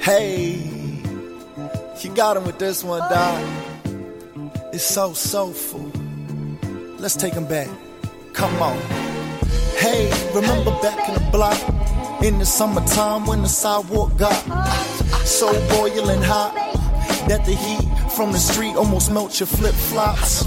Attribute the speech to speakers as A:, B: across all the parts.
A: Hey, you got him with this one, Doc. It's so soulful. Let's take him back. Come on. Hey, remember back in the block in the summertime when the sidewalk got so boiling hot that the heat from the street almost melts your flip flops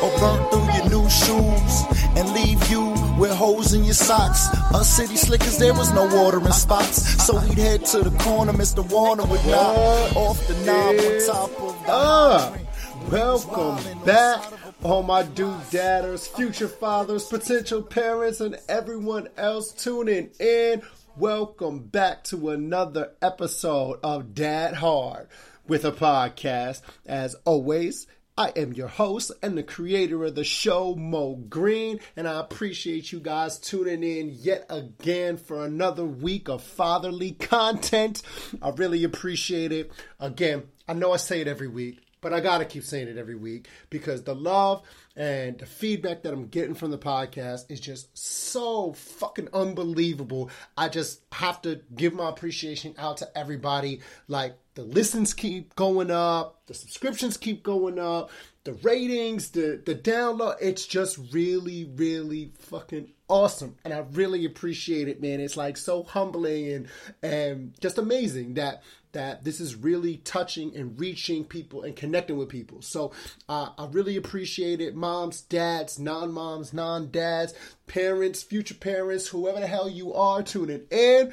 A: or burn through your new shoes and leave you with holes in your socks. Us city slickers, there was no watering spots, so we'd head to the corner. Mr. Warner would knock off the knob on top of the
B: welcome back, all my dude dadders, future fathers, potential parents, and everyone else tuning in. Welcome back to another episode of Dad Hard with a podcast. As always, I am your host and the creator of the show, Mo Green, and I appreciate you guys tuning in yet again for another week of fatherly content. I really appreciate it. Again, I know I say it every week, but I gotta keep saying it every week because the love and the feedback that I'm getting from the podcast is just so fucking unbelievable. I just have to give my appreciation out to everybody. Like the listens keep going up, the subscriptions keep going up, the ratings, the the download. It's just really, really fucking awesome, and I really appreciate it, man. It's like so humbling and and just amazing that that this is really touching and reaching people and connecting with people. So uh, I really appreciate it. Moms, dads, non moms, non dads, parents, future parents, whoever the hell you are tuning in.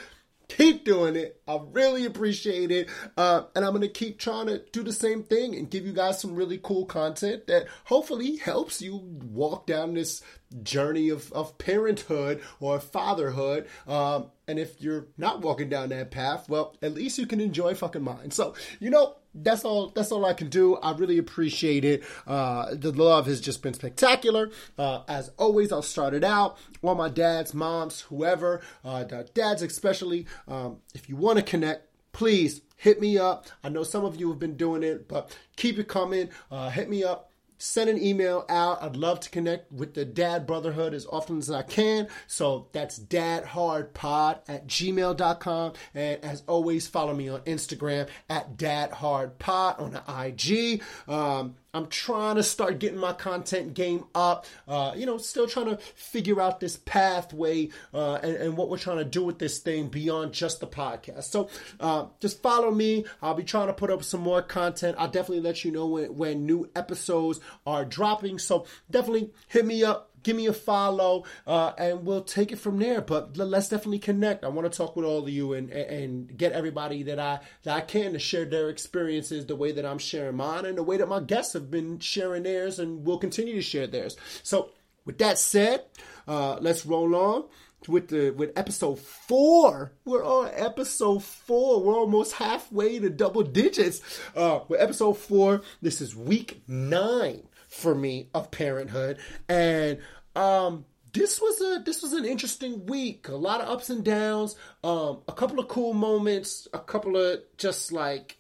B: Keep doing it. I really appreciate it. Uh, and I'm going to keep trying to do the same thing and give you guys some really cool content that hopefully helps you walk down this journey of, of parenthood or fatherhood. Um, and if you're not walking down that path, well, at least you can enjoy fucking mine. So, you know, that's all that's all I can do. I really appreciate it. Uh, the love has just been spectacular. Uh, as always, I'll start it out. All my dads, moms, whoever, uh, dads especially. Um, if you want to connect, please hit me up. I know some of you have been doing it, but keep it coming. Uh, hit me up send an email out. I'd love to connect with the Dad Brotherhood as often as I can. So that's dadhardpod at gmail.com. And as always, follow me on Instagram at dadhardpod on the IG. Um, I'm trying to start getting my content game up. Uh, you know, still trying to figure out this pathway uh, and, and, what we're trying to do with this thing beyond just the podcast. So uh, just follow me. I'll be trying to put up some more content. I'll definitely let you know when, when new episodes are dropping. So definitely hit me up give me a follow, uh, and we'll take it from there. But let's definitely connect. I want to talk with all of you and and get everybody that I that I can to share their experiences the way that I'm sharing mine and the way that my guests have been sharing theirs and will continue to share theirs. So with that said, uh, let's roll on with the with episode four. We're on episode four. We're almost halfway to double digits. Uh, with episode four, this is week nine for me of parenthood and um this was a this was an interesting week a lot of ups and downs um a couple of cool moments a couple of just like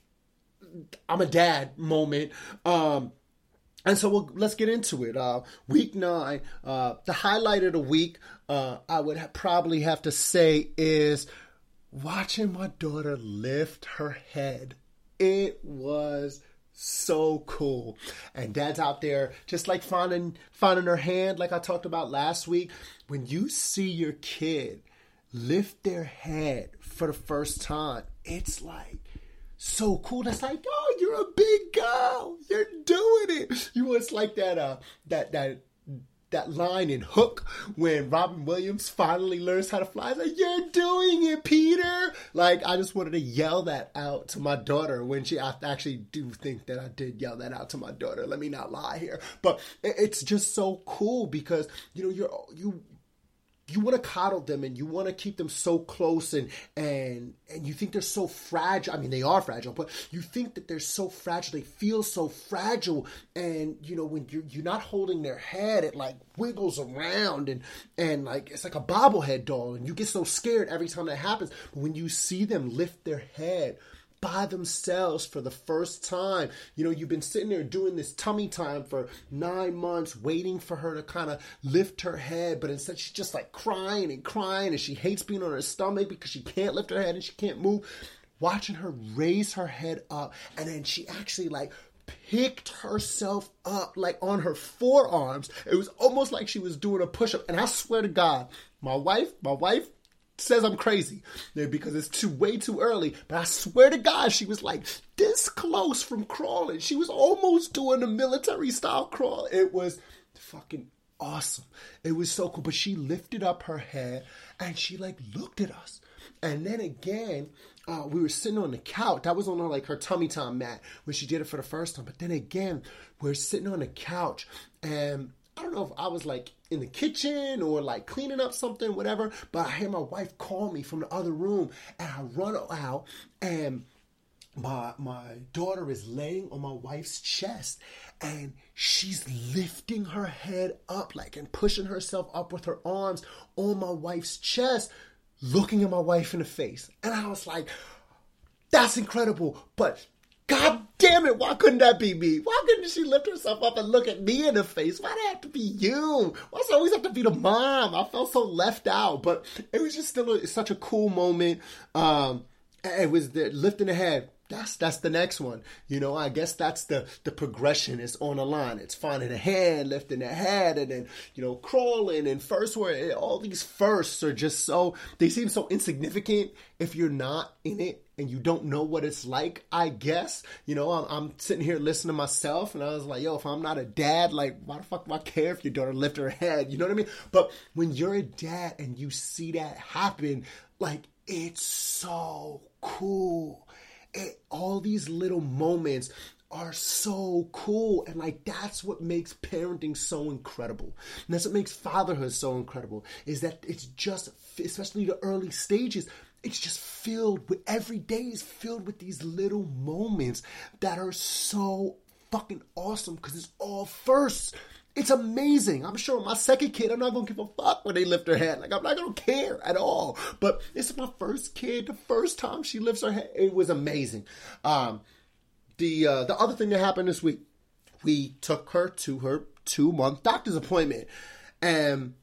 B: i'm a dad moment um and so we'll, let's get into it. Uh, week nine, uh, the highlight of the week, uh, I would ha- probably have to say is watching my daughter lift her head. It was so cool. And dad's out there just like finding finding her hand like I talked about last week. When you see your kid lift their head for the first time, it's like so cool. That's like, oh, you're a big girl. You're doing it. You know, it's like that uh that that that line in Hook when Robin Williams finally learns how to fly. like, you're doing it, Peter. Like, I just wanted to yell that out to my daughter when she, I actually do think that I did yell that out to my daughter. Let me not lie here. But it's just so cool because, you know, you're, you, you want to coddle them and you want to keep them so close and and and you think they're so fragile. I mean, they are fragile, but you think that they're so fragile. They feel so fragile, and you know when you're you're not holding their head, it like wiggles around and and like it's like a bobblehead doll, and you get so scared every time that happens. But when you see them lift their head by themselves for the first time. You know, you've been sitting there doing this tummy time for nine months, waiting for her to kind of lift her head, but instead she's just like crying and crying, and she hates being on her stomach because she can't lift her head and she can't move. watching her raise her head up, and then she actually like picked herself up like on her forearms. It was almost like she was doing a push up. And I swear to God, my wife, my wife says I'm crazy because it's too way too early. But I swear to God, she was like this close from crawling. She was almost doing a military style crawl. It was fucking awesome. It was so cool. But she lifted up her head and she like looked at us. And then again, uh, we were sitting on the couch. That was on her, like her tummy time mat when she did it for the first time. But then again, we are sitting on the couch, and I don't know if I was like in the kitchen or like cleaning up something, whatever. But I hear my wife call me from the other room, and I run out, and my my daughter is laying on my wife's chest and she's lifting her head up like and pushing herself up with her arms on my wife's chest looking at my wife in the face. And I was like, that's incredible. But God damn it, why couldn't that be me? Why couldn't she lift herself up and look at me in the face? Why'd it have to be you? Why's it always have to be the mom? I felt so left out, but it was just still a, such a cool moment. Um, it was the, lifting the head that's that's the next one. You know, I guess that's the the progression. It's on the line. It's finding a hand, lifting the head, and then you know crawling and first where all these firsts are just so they seem so insignificant if you're not in it and you don't know what it's like. I guess you know I'm, I'm sitting here listening to myself, and I was like, yo, if I'm not a dad, like why the fuck do I care if your daughter lift her head? You know what I mean? But when you're a dad and you see that happen, like it's so cool it, all these little moments are so cool and like that's what makes parenting so incredible and that's what makes fatherhood so incredible is that it's just especially the early stages it's just filled with every day is filled with these little moments that are so fucking awesome because it's all first it's amazing. I'm sure my second kid, I'm not gonna give a fuck when they lift her head. Like I'm not gonna care at all. But it's my first kid. The first time she lifts her head, it was amazing. Um, the uh, the other thing that happened this week, we took her to her two month doctor's appointment, and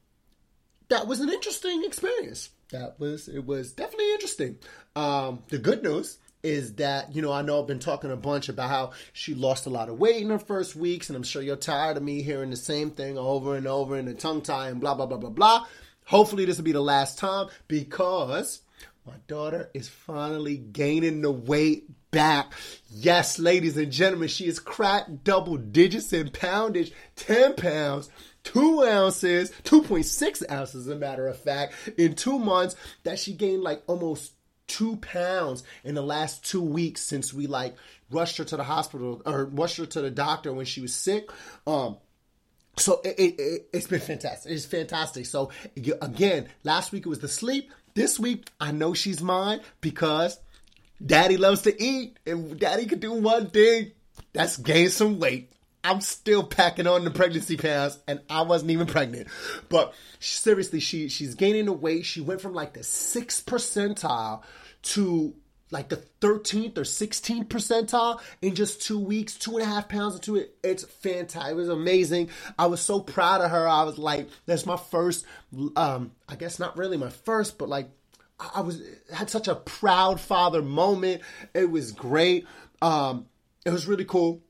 B: that was an interesting experience. That was it was definitely interesting. Um, the good news is that, you know, I know I've been talking a bunch about how she lost a lot of weight in her first weeks, and I'm sure you're tired of me hearing the same thing over and over in the tongue tie and blah, blah, blah, blah, blah. Hopefully, this will be the last time because my daughter is finally gaining the weight back. Yes, ladies and gentlemen, she has cracked double digits in poundage, 10 pounds. Two ounces, 2.6 ounces, as a matter of fact, in two months that she gained like almost two pounds in the last two weeks since we like rushed her to the hospital or rushed her to the doctor when she was sick. Um, so it, it, has it, been fantastic. It's fantastic. So again, last week it was the sleep. This week I know she's mine because daddy loves to eat and daddy could do one thing. That's gain some weight. I'm still packing on the pregnancy pounds, and I wasn't even pregnant. But seriously, she she's gaining the weight. She went from like the sixth percentile to like the 13th or 16th percentile in just two weeks, two and a half pounds into it. It's fantastic. It was amazing. I was so proud of her. I was like, that's my first, um, I guess not really my first, but like, I was had such a proud father moment. It was great. Um, it was really cool.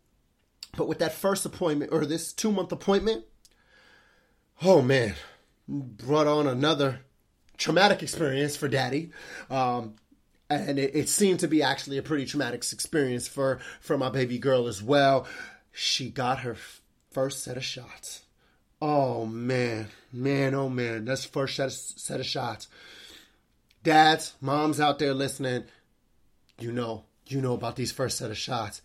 B: But with that first appointment or this two month appointment, oh man, brought on another traumatic experience for daddy. Um, and it, it, seemed to be actually a pretty traumatic experience for, for my baby girl as well. She got her first set of shots. Oh man, man, oh man, that's first set of, set of shots. Dads, moms out there listening, you know, you know about these first set of shots.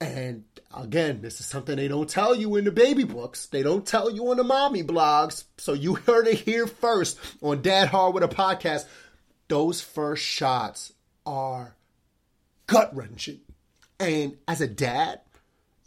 B: And again, this is something they don't tell you in the baby books. They don't tell you on the mommy blogs. So you heard it here first on Dad Hard with a podcast. Those first shots are gut wrenching. And as a dad,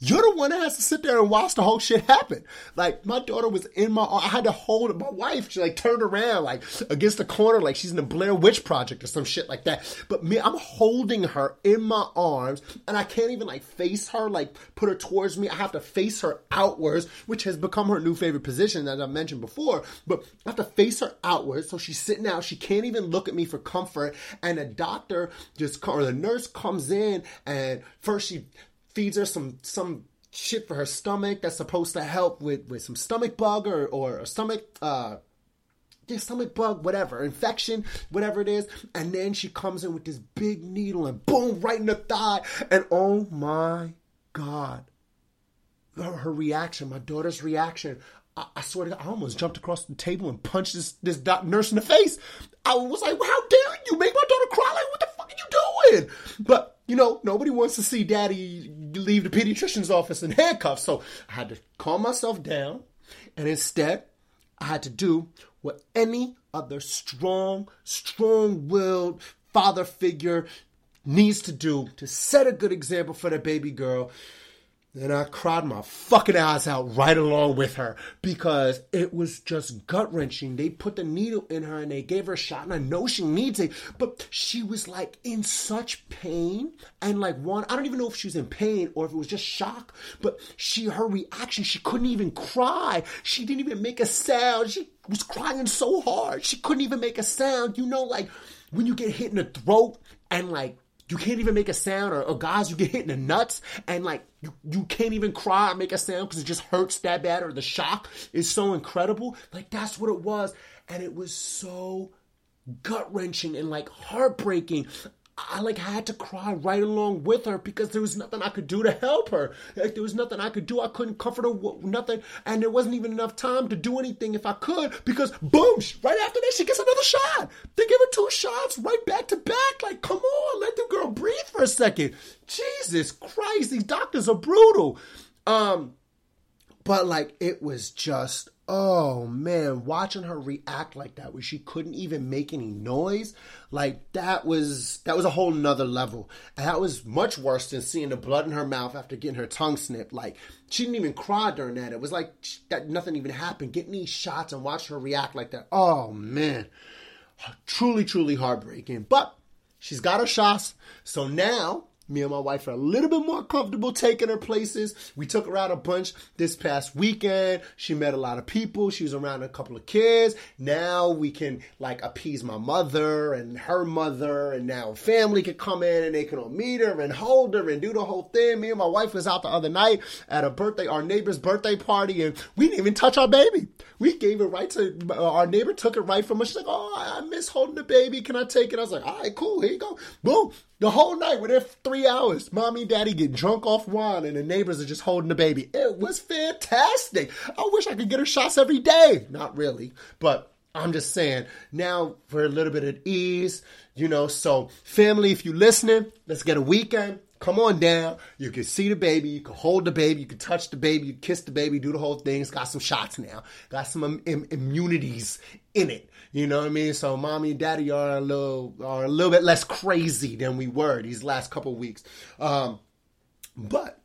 B: you're the one that has to sit there and watch the whole shit happen. Like my daughter was in my, I had to hold my wife. She like turned around like against the corner, like she's in the Blair Witch Project or some shit like that. But me, I'm holding her in my arms, and I can't even like face her, like put her towards me. I have to face her outwards, which has become her new favorite position, as I mentioned before. But I have to face her outwards, so she's sitting out. She can't even look at me for comfort, and a doctor just or the nurse comes in, and first she feeds her some some shit for her stomach that's supposed to help with with some stomach bug or or a stomach uh yeah, stomach bug, whatever, infection, whatever it is. And then she comes in with this big needle and boom, right in the thigh. And oh my God. Her, her reaction, my daughter's reaction. I, I swear to God, I almost jumped across the table and punched this, this doc, nurse in the face. I was like, how dare you make my daughter cry? Like, what the fuck are you doing? But you know, nobody wants to see daddy leave the pediatrician's office in handcuffs. So I had to calm myself down. And instead, I had to do what any other strong, strong willed father figure needs to do to set a good example for the baby girl and I cried my fucking eyes out right along with her because it was just gut wrenching. They put the needle in her and they gave her a shot, and I know she needs it, but she was like in such pain. And like one, I don't even know if she was in pain or if it was just shock, but she, her reaction, she couldn't even cry. She didn't even make a sound. She was crying so hard. She couldn't even make a sound. You know, like when you get hit in the throat and like you can't even make a sound, or, or, guys, you get hit in the nuts and like you, you can't even cry or make a sound because it just hurts that bad, or the shock is so incredible. Like that's what it was, and it was so gut wrenching and like heartbreaking. I like had to cry right along with her because there was nothing I could do to help her. Like there was nothing I could do. I couldn't comfort her, nothing, and there wasn't even enough time to do anything if I could because boom, right after that she gets another shot. They give her two shots right back to back. Like come on, let the girl breathe for a second. Jesus Christ, these doctors are brutal. Um, but like it was just oh man, watching her react like that where she couldn't even make any noise, like that was that was a whole nother level. And that was much worse than seeing the blood in her mouth after getting her tongue snipped. Like she didn't even cry during that. It was like that nothing even happened. Getting these shots and watch her react like that. Oh man. Truly, truly heartbreaking. But she's got her shots. So now me and my wife are a little bit more comfortable taking her places. We took her out a bunch this past weekend. She met a lot of people. She was around a couple of kids. Now we can like appease my mother and her mother, and now family can come in and they can all meet her and hold her and do the whole thing. Me and my wife was out the other night at a birthday, our neighbor's birthday party, and we didn't even touch our baby. We gave it right to uh, our neighbor, took it right from us. She's like, "Oh, I miss holding the baby. Can I take it?" I was like, "All right, cool. Here you go." Boom. The whole night, we're there three hours. Mommy and daddy get drunk off wine, and the neighbors are just holding the baby. It was fantastic. I wish I could get her shots every day. Not really, but I'm just saying, now for a little bit of ease, you know. So, family, if you're listening, let's get a weekend. Come on down. You can see the baby. You can hold the baby. You can touch the baby. You kiss the baby. Do the whole thing. It's got some shots now. Got some Im- immunities in it. You know what I mean? So mommy and daddy are a little are a little bit less crazy than we were these last couple weeks. Um, but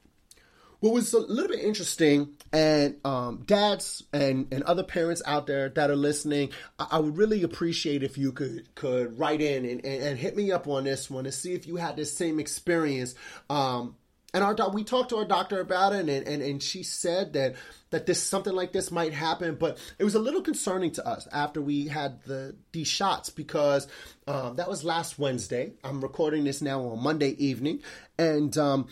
B: what was a little bit interesting, and um, dads and, and other parents out there that are listening, I, I, would really appreciate if you could could write in and, and, and, hit me up on this one to see if you had the same experience. Um, and our we talked to our doctor about it, and, and, and she said that that this something like this might happen, but it was a little concerning to us after we had the these shots because um, that was last Wednesday. I'm recording this now on Monday evening, and um,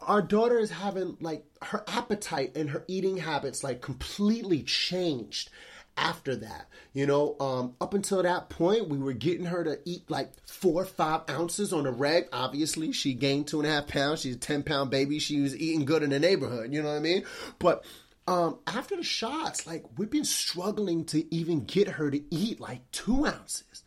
B: our daughter is having like her appetite and her eating habits like completely changed after that. You know, um, up until that point, we were getting her to eat like four or five ounces on a reg. Obviously, she gained two and a half pounds. She's a 10 pound baby. She was eating good in the neighborhood. You know what I mean? But um, after the shots, like we've been struggling to even get her to eat like two ounces.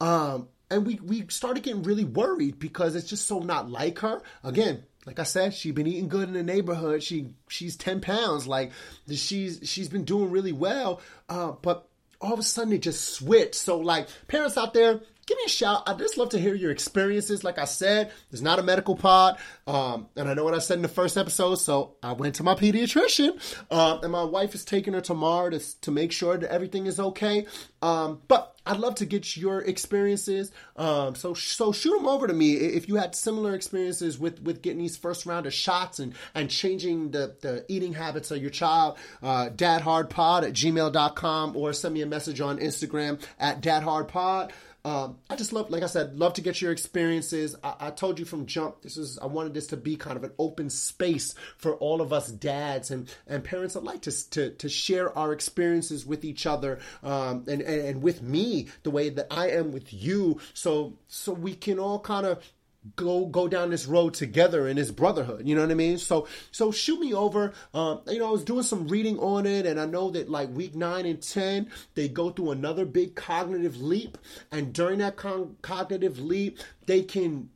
B: Um, and we, we started getting really worried because it's just so not like her. Again, like I said, she's been eating good in the neighborhood. She she's ten pounds. Like she's she's been doing really well. Uh, but all of a sudden it just switched. So like parents out there, give me a shout. I'd just love to hear your experiences. Like I said, it's not a medical pod. Um, and I know what I said in the first episode, so I went to my pediatrician. Uh, and my wife is taking her tomorrow to, to make sure that everything is okay. Um, but I'd love to get your experiences. Um, so so shoot them over to me if you had similar experiences with, with getting these first round of shots and, and changing the, the eating habits of your child. Uh, dadhardpod at gmail.com or send me a message on Instagram at dadhardpod. Um, I just love, like I said, love to get your experiences. I, I, told you from jump, this is I wanted this to be kind of an open space for all of us dads and, and parents alike to, to to share our experiences with each other um, and, and and with me the way that I am with you, so so we can all kind of go go down this road together in this brotherhood you know what i mean? So so shoot me over um you know i was doing some reading on it and i know that like week 9 and 10 they go through another big cognitive leap and during that con- cognitive leap they can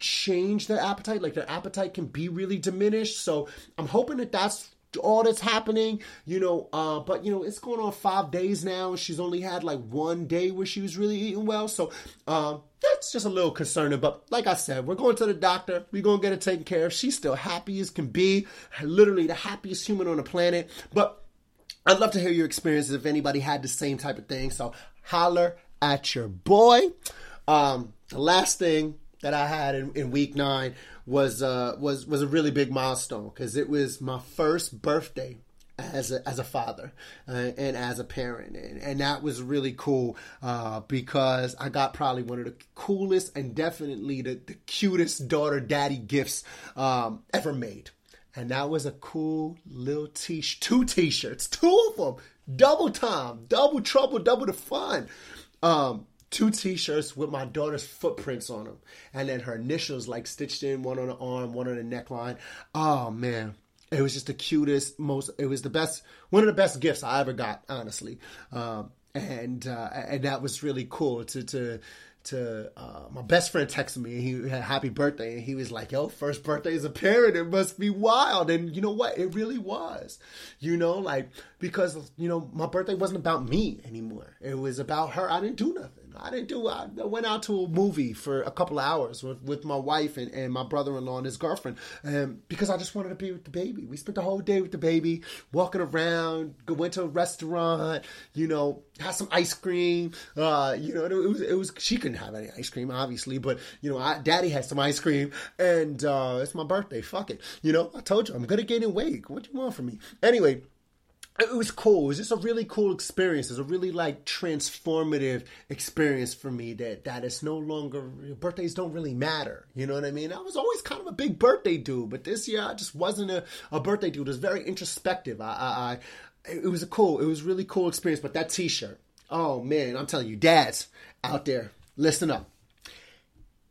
B: change their appetite. Like their appetite can be really diminished. So i'm hoping that that's all that's happening, you know. Uh, but you know, it's going on five days now. She's only had like one day where she was really eating well, so um, that's just a little concerning. But like I said, we're going to the doctor. We're gonna get it taken care of. She's still happy as can be, literally the happiest human on the planet. But I'd love to hear your experiences if anybody had the same type of thing. So holler at your boy. Um, the last thing that I had in, in week nine was uh, was was a really big milestone because it was my first birthday as a, as a father uh, and as a parent. And, and that was really cool uh, because I got probably one of the coolest and definitely the, the cutest daughter daddy gifts um, ever made. And that was a cool little t two t-shirts two of them double time double trouble double the fun. Um, two t-shirts with my daughter's footprints on them and then her initials like stitched in one on the arm one on the neckline. Oh man. It was just the cutest most it was the best one of the best gifts i ever got honestly. Um, and uh, and that was really cool to to to uh, my best friend texted me and he had happy birthday and he was like yo first birthday as a parent it must be wild. And you know what? It really was. You know like because you know my birthday wasn't about me anymore. It was about her. I didn't do nothing I didn't do. I went out to a movie for a couple of hours with, with my wife and, and my brother-in-law and his girlfriend, um, because I just wanted to be with the baby. We spent the whole day with the baby, walking around. Went to a restaurant. You know, had some ice cream. Uh, you know, it was it was. She couldn't have any ice cream, obviously, but you know, I, Daddy had some ice cream, and uh, it's my birthday. Fuck it. You know, I told you I'm gonna gain weight. What do you want from me? Anyway it was cool. It was just a really cool experience. It's a really like transformative experience for me that that it's no longer birthdays don't really matter. You know what I mean? I was always kind of a big birthday dude, but this year I just wasn't a, a birthday dude. It was very introspective. I, I, I it was a cool, it was really cool experience. But that T-shirt, oh man, I'm telling you, dads out there, listen up.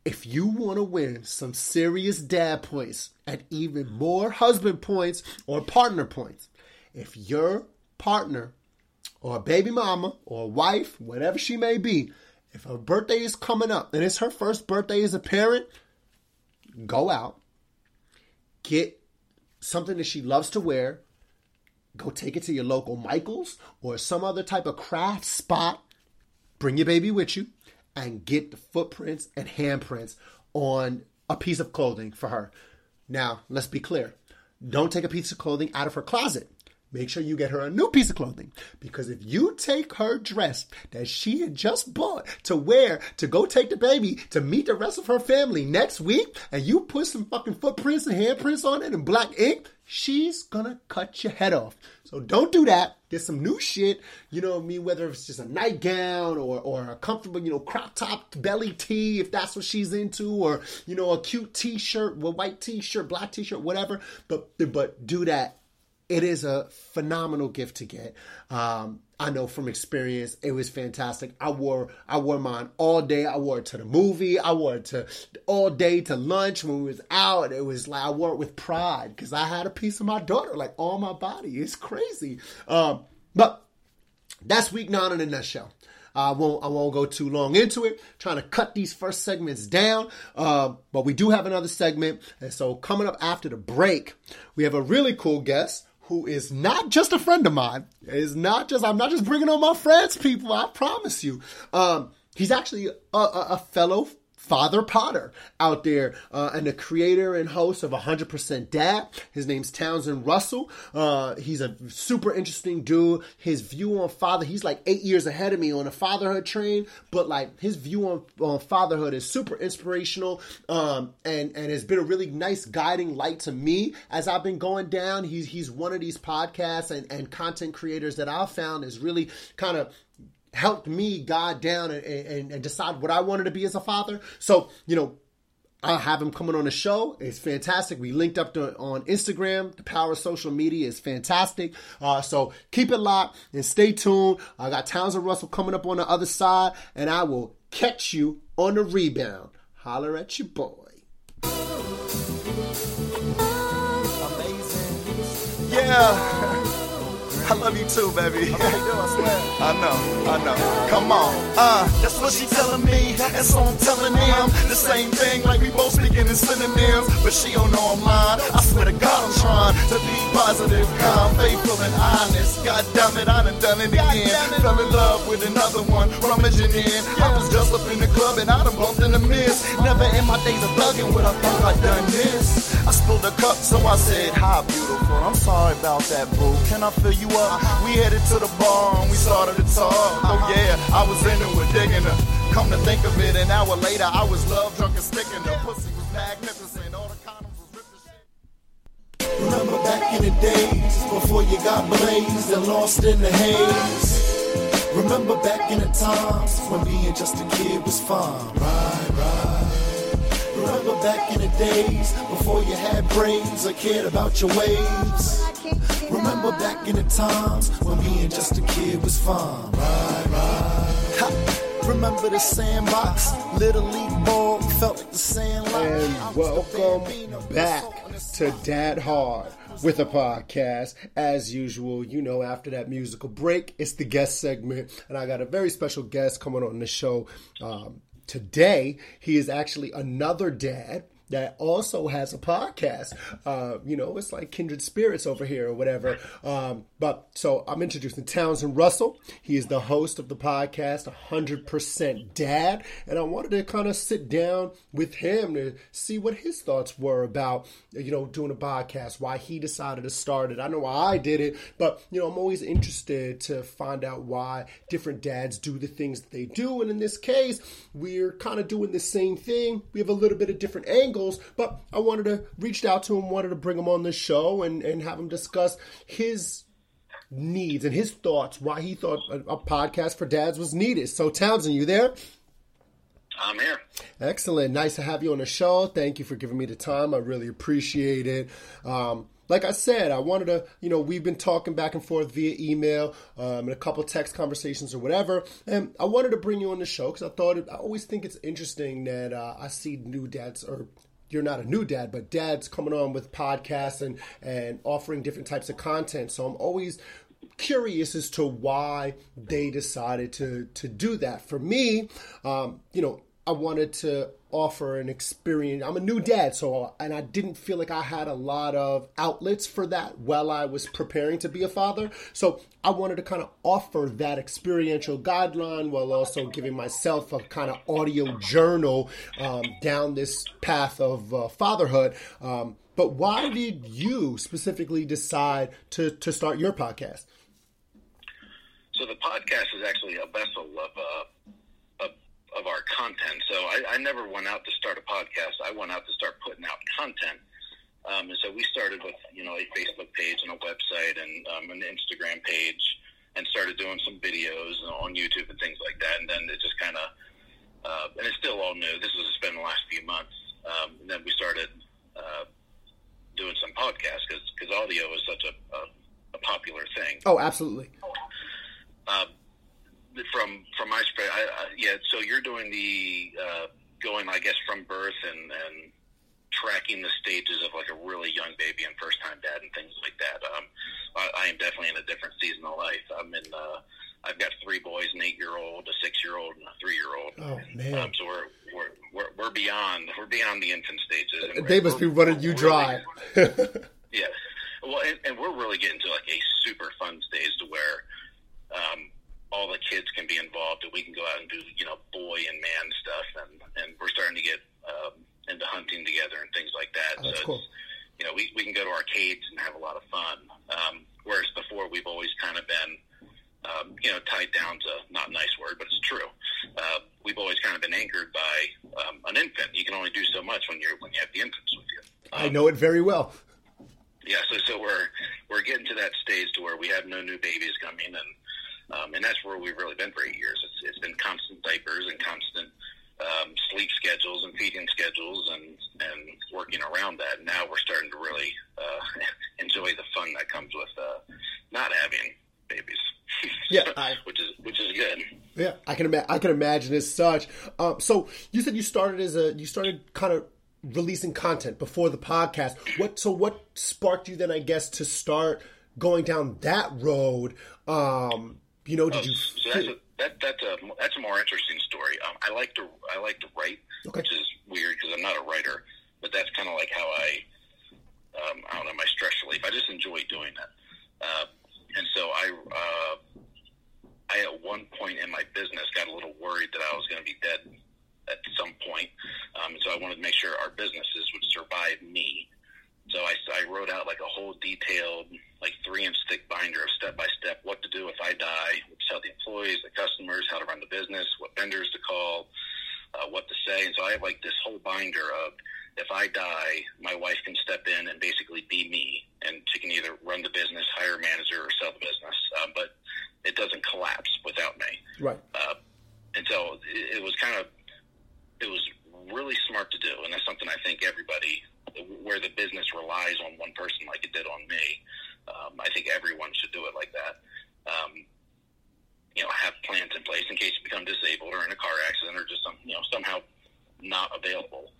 B: If you want to win some serious dad points and even more husband points or partner points if your partner or baby mama or wife, whatever she may be, if her birthday is coming up and it's her first birthday as a parent, go out, get something that she loves to wear, go take it to your local Michaels or some other type of craft spot, bring your baby with you, and get the footprints and handprints on a piece of clothing for her. Now, let's be clear. Don't take a piece of clothing out of her closet make sure you get her a new piece of clothing. Because if you take her dress that she had just bought to wear to go take the baby to meet the rest of her family next week, and you put some fucking footprints and handprints on it in black ink, she's gonna cut your head off. So don't do that. Get some new shit. You know what I mean? Whether it's just a nightgown or, or a comfortable, you know, crop top belly tee, if that's what she's into, or, you know, a cute t shirt, a white t shirt, black t shirt, whatever. But, but do that it is a phenomenal gift to get. Um, I know from experience, it was fantastic. I wore I wore mine all day. I wore it to the movie. I wore it to all day to lunch when we was out. It was like I wore it with pride because I had a piece of my daughter like on my body. It's crazy. Um, but that's week nine in a nutshell. I won't I won't go too long into it. Trying to cut these first segments down, uh, but we do have another segment, and so coming up after the break, we have a really cool guest who is not just a friend of mine. Is not just I'm not just bringing on my friends, people. I promise you. Um, he's actually a, a, a fellow Father Podder out there, uh, and the creator and host of 100% Dad. His name's Townsend Russell. Uh, he's a super interesting dude. His view on father, he's like eight years ahead of me on a fatherhood train, but like his view on, on fatherhood is super inspirational, um, and, and has been a really nice guiding light to me as I've been going down. He's, he's one of these podcasts and, and content creators that I've found is really kind of helped me guide down and, and, and decide what I wanted to be as a father. So, you know, I'll have him coming on the show. It's fantastic. We linked up to, on Instagram. The power of social media is fantastic. Uh, so keep it locked and stay tuned. I got Townsend Russell coming up on the other side, and I will catch you on the rebound. Holler at your boy.
A: Amazing. Yeah. I love you too, baby. I know, I know. Come on. Uh, that's what she telling me, and so I'm telling him the same thing, like we both speaking in synonyms. But she don't know I'm lying. I swear to God, I'm trying to be positive, calm, faithful, and honest. God damn it, I done done it again. Fell in love with another one, rummaging in. I was just up in the club and I done bumped in the mist. Never in my days of thugging would I thought I'd done this. I spilled a cup, so I said, Hi, beautiful. I'm sorry about that, boo. Can I fill you up? We headed to the bar and we started to talk. Oh yeah, I was into it, digging her. Come to think of it, an hour later I was love drunk and sticking. The pussy was magnificent, all the condoms was ripped shit. Remember back in the days before you got blazed and lost in the haze. Remember back in the times when being just a kid was fun. Right, right. Remember back in the days before you had brains or cared about your ways. Remember back in the times when being just a kid was fun. Right, right. Ha. Remember the sandbox, little league ball, felt like the sand
B: And welcome back to Dad Hard with a podcast. As usual, you know, after that musical break, it's the guest segment, and I got a very special guest coming on the show. Um, today, he is actually another dad that also has a podcast. Uh, you know, it's like kindred spirits over here or whatever. Um, but so I'm introducing Townsend Russell. He is the host of the podcast 100% Dad. And I wanted to kind of sit down with him to see what his thoughts were about, you know, doing a podcast, why he decided to start it. I know why I did it, but, you know, I'm always interested to find out why different dads do the things that they do. And in this case, we're kind of doing the same thing. We have a little bit of different angles, but I wanted to reach out to him, wanted to bring him on the show and, and have him discuss his needs and his thoughts, why he thought a, a podcast for dads was needed. So, Townsend, you there?
C: I'm here.
B: Excellent. Nice to have you on the show. Thank you for giving me the time. I really appreciate it. Um, like I said, I wanted to, you know, we've been talking back and forth via email um, and a couple text conversations or whatever. And I wanted to bring you on the show because I thought, it, I always think it's interesting that uh, I see new dads or you're not a new dad, but dads coming on with podcasts and, and offering different types of content. So I'm always curious as to why they decided to to do that. For me, um, you know, I wanted to offer an experience. I'm a new dad, so and I didn't feel like I had a lot of outlets for that while I was preparing to be a father. So I wanted to kind of offer that experiential guideline while also giving myself a kind of audio journal um, down this path of uh, fatherhood. Um, but why did you specifically decide to to start your podcast?
C: So the podcast is actually a vessel of uh, of, our content. So I, I never went out to start a podcast. I went out to start putting out content. Um, and so we started with you know a Facebook page and a website and um, an Instagram page, and started doing some videos on YouTube and things like that. And then it just kind of uh, and it's still all new. This was been the last few months. Um, and then we started uh, doing some podcasts because audio is such a, a, a popular thing.
B: Oh, absolutely.
C: Uh, from from my spread, I, I, yeah. So you're doing the uh, going, I guess, from birth and and tracking the stages of like a really young baby and first time dad and things like that. Um, I, I am definitely in a different season of life. I'm in. Uh, I've got three boys, an eight year old, a six year old, and a three year old.
B: Oh man!
C: Um, so we're, we're we're we're beyond we're beyond the infant stages. And
B: they must be running you dry.
C: yeah. Well, and, and we're really getting to like a super fun stage to where all the kids can be involved, and we can go out and do you know boy and man stuff, and and we're starting to get um, into hunting together and things like that.
B: Oh, that's
C: so
B: cool.
C: it's, you know, we we can go to arcades and have a lot of fun. Um, whereas before, we've always kind of been um, you know, tied down to not a nice word, but it's true. Uh, we've always kind of been anchored by um, an infant. You can only do so much when you're when you have the infants with you.
B: I know it very well.
C: Yeah, so so we're we're getting to that stage to where we have no new babies coming, and um, and that's where we've really been for eight years. It's it's been constant diapers and constant um, sleep schedules and feeding schedules, and and working around that. Now we're starting to really uh, enjoy the fun that comes with uh, not having babies.
B: Yeah, I-
C: which is which is good.
B: Yeah, I can ima- I can imagine as such. Um, so you said you started as a you started kind of releasing content before the podcast. What so what sparked you then? I guess to start going down that road. Um, you know, did you?
C: So that's a, that that's a that's a more interesting story. Um, I like to I like to write,
B: Okay.
C: which is weird because I'm not a writer, but that's kind of like how I um, I don't know my stress relief. I just enjoy doing it, uh, and so I uh, I at one point in my business got a little worried that I was going to be dead at some point, um, so I wanted to make sure our businesses would survive me. So I, I wrote out like a whole detailed, like three inch thick binder of step by step what to do if I die, to tell the employees, the customers, how to run the business, what vendors to call, uh, what to say. And so I have like this whole binder of if I die, my wife can step in and basically be me, and she can either run the business, hire a manager, or sell the business. Um, but it doesn't collapse without me.
B: right.
C: Uh, and so it, it was kind of it was really smart to do, and that's something I think everybody where the business relies on one person like it did on me. Um, I think everyone should do it like that. Um, you know, have plans in place in case you become disabled or in a car accident or just some, you know somehow not available.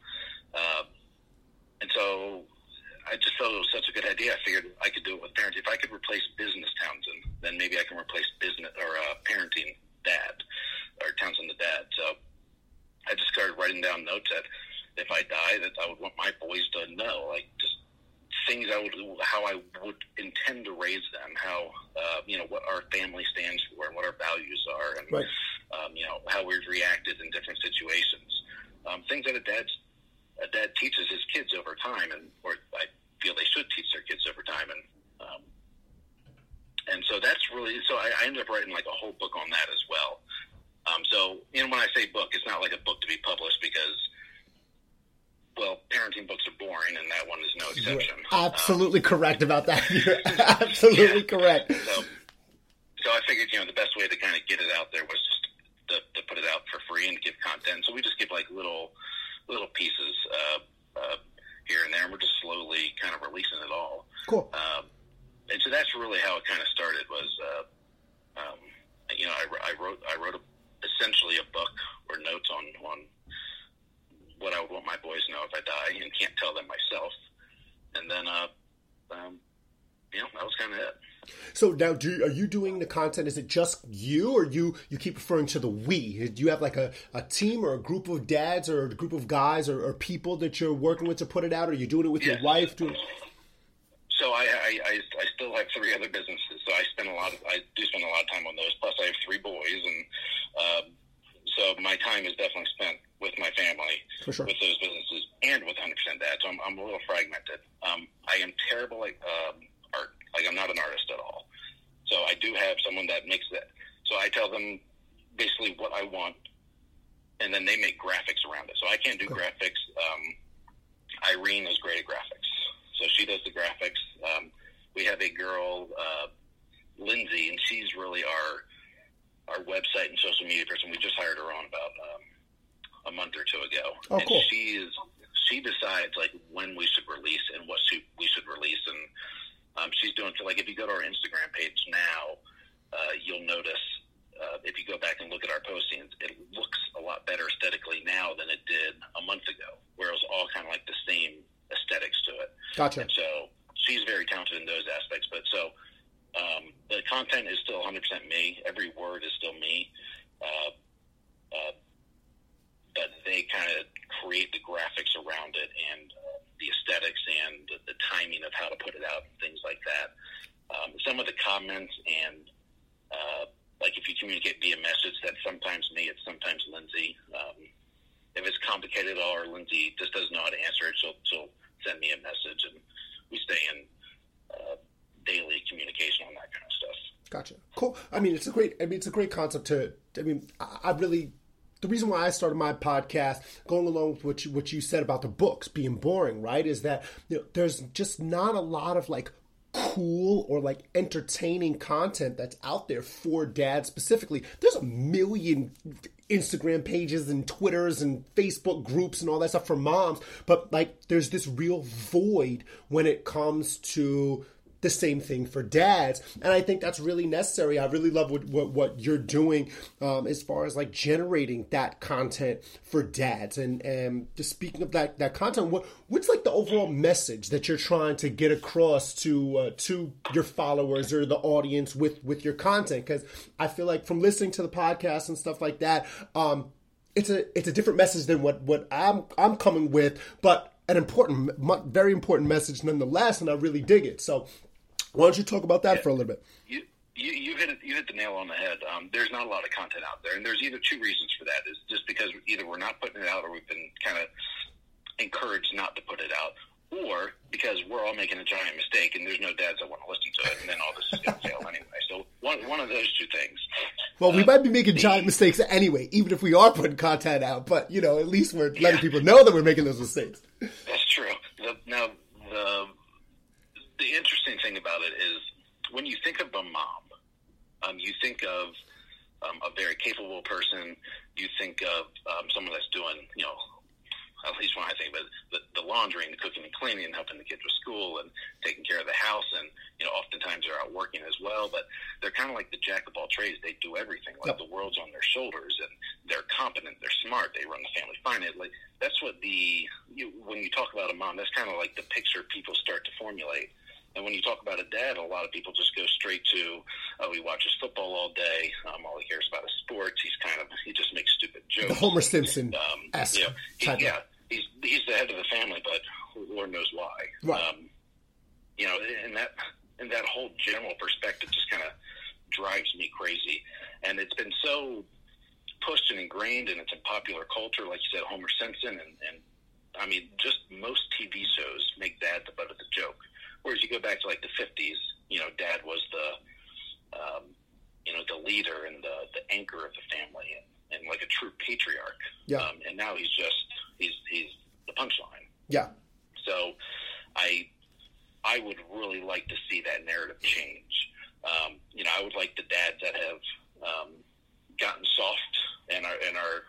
C: Uh, and so I just felt it was such a good idea. I figured I could do it with parenting. If I could replace business Townsend, then maybe I can replace business or uh, parenting dad or Townsend the dad. So I just started writing down notes that if I die, that I would want my boys to know, like just things I would, how I would intend to raise them, how uh, you know what our family stands for and what our values are, and
B: Right.
C: um, you know how we've reacted in different situations. Um, things that a dad's a dad teaches his kids over time, and or I feel they should teach their kids over time, and um, and so that's really so I, I ended up writing like a whole book on that as well. Um, so you know when I say book, it's not like a book to be published because well, parenting books are boring, and that one is no
B: You're
C: exception.
B: absolutely correct about that. You're absolutely correct.
C: Um, so, so I figured, you know, the best way to kind of get it out there was just to, to put it out for free and give content. So we just give like little, little pieces uh, uh, here and there, and we're just slowly kind of releasing it all.
B: Cool.
C: Um, and so that's really how it kind of started. Was uh, um, you know, I, I wrote I wrote a, essentially a book or notes on on what I would want my boys to know if I die, and can't tell them myself. And then, uh, um, you know, that was kind of it.
B: So now, do you, are you doing the content? Is it just you, or you you keep referring to the we? Do you have like a, a team or a group of dads or a group of guys or, or people that you're working with to put it out? Or are you doing it with your wife? Doing
C: So I, I, I, I still have three other businesses, so I spend a lot of I do spend a lot of time on those. Plus, I have three boys, and um, so my time is definitely spent with my family,
B: sure.
C: with those businesses, and with 100% Dad. So I'm, I'm a little fragmented. Um, I am terrible at um, art. Like I'm not an artist at all. So I do have someone that makes that. So I tell them basically what I want, and then they make graphics around it. So I can't do graphics. Um, Irene is great at graphics, so she does the graphics. Um, we have a girl, uh, Lindsay, and she's really our our website and social media person. We just hired her on about um, a month or two ago,
B: Oh,
C: and
B: cool.
C: she is she decides like when we should release and what should, we should release, and um, she's doing so. Like if you go to our Instagram page now, uh, you'll notice. Uh, if you go back and look at our postings, it looks a lot better aesthetically now than it did a month ago, where it was all kind of like the same aesthetics to it.
B: Gotcha.
C: And so she's very talented in those aspects. But so um, the content is still 100% me. Every word is still me. Uh, uh, but they kind of create the graphics around it and uh, the aesthetics and the, the timing of how to put it out and things like that. Um, some of the comments and uh, like if you communicate via message. That's sometimes me. It's sometimes Lindsay. Um, if it's complicated at all, or Lindsay just doesn't know how to answer it, she'll she'll send me a message, and we stay in uh, daily communication on that kind of stuff.
B: Gotcha. Cool. I mean, it's a great. I mean, it's a great concept to. I mean, I, I really. The reason why I started my podcast, going along with what you, what you said about the books being boring, right, is that you know, there's just not a lot of like cool or like entertaining content that's out there for dads specifically. There's a million Instagram pages and Twitters and Facebook groups and all that stuff for moms, but like there's this real void when it comes to the same thing for dads. And i think that's really necessary. I really love what, what, what you're doing um, as far as like generating that content for dads. And and just speaking of that that content what what's like the overall message that you're trying to get across to uh, to your followers or the audience with with your content? Because i feel like from listening to the podcast and stuff like that um, it's a it's a different message than what what i'm i'm coming with but an important very important message nonetheless and i really dig it. So why don't you talk about that yeah. for a little bit?
C: You, you, you hit it, you hit the nail on the head. Um, there's not a lot of content out there, and there's either two reasons for that: is just because either we're not putting it out, or we've been kind of encouraged not to put it out, or because we're all making a giant mistake, and there's no dads that want to listen to it, and then all this is going to fail anyway. So one one of those two things.
B: Well, we uh, might be making the, giant mistakes anyway, even if we are putting content out. But you know, at least we're letting yeah. people know that we're making those mistakes.
C: That's true. The, now the the interesting thing about it is when you think of a mom, um, you think of um, a very capable person. You think of um, someone that's doing, you know, at least when I think of it, the, the laundry and the cooking and cleaning and helping the kids with school and taking care of the house. And, you know, oftentimes they're out working as well, but they're kind of like the jack of all trades. They do everything. Like yep. the world's on their shoulders and they're competent. They're smart. They run the family finance. Like that's what the, you, when you talk about a mom, that's kind of like the picture people start to formulate and when you talk about a dad, a lot of people just go straight to, oh, he watches football all day. Um, all he cares about is sports. He's kind of he just makes stupid jokes.
B: The Homer Simpson.
C: Um, you know, he, yeah, he's he's the head of the family, but Lord knows why.
B: Right. Um,
C: you know, and that and that whole general perspective just kind of drives me crazy. And it's been so pushed and ingrained, and it's in popular culture, like you said, Homer Simpson, and, and I mean, just most TV shows make dad the butt of the joke. Whereas you go back to like the 50s, you know, dad was the, um, you know, the leader and the, the anchor of the family and, and like a true patriarch.
B: Yeah.
C: Um, and now he's just, he's, he's the punchline.
B: Yeah.
C: So I, I would really like to see that narrative change. Um, you know, I would like the dads that have um, gotten soft and are and are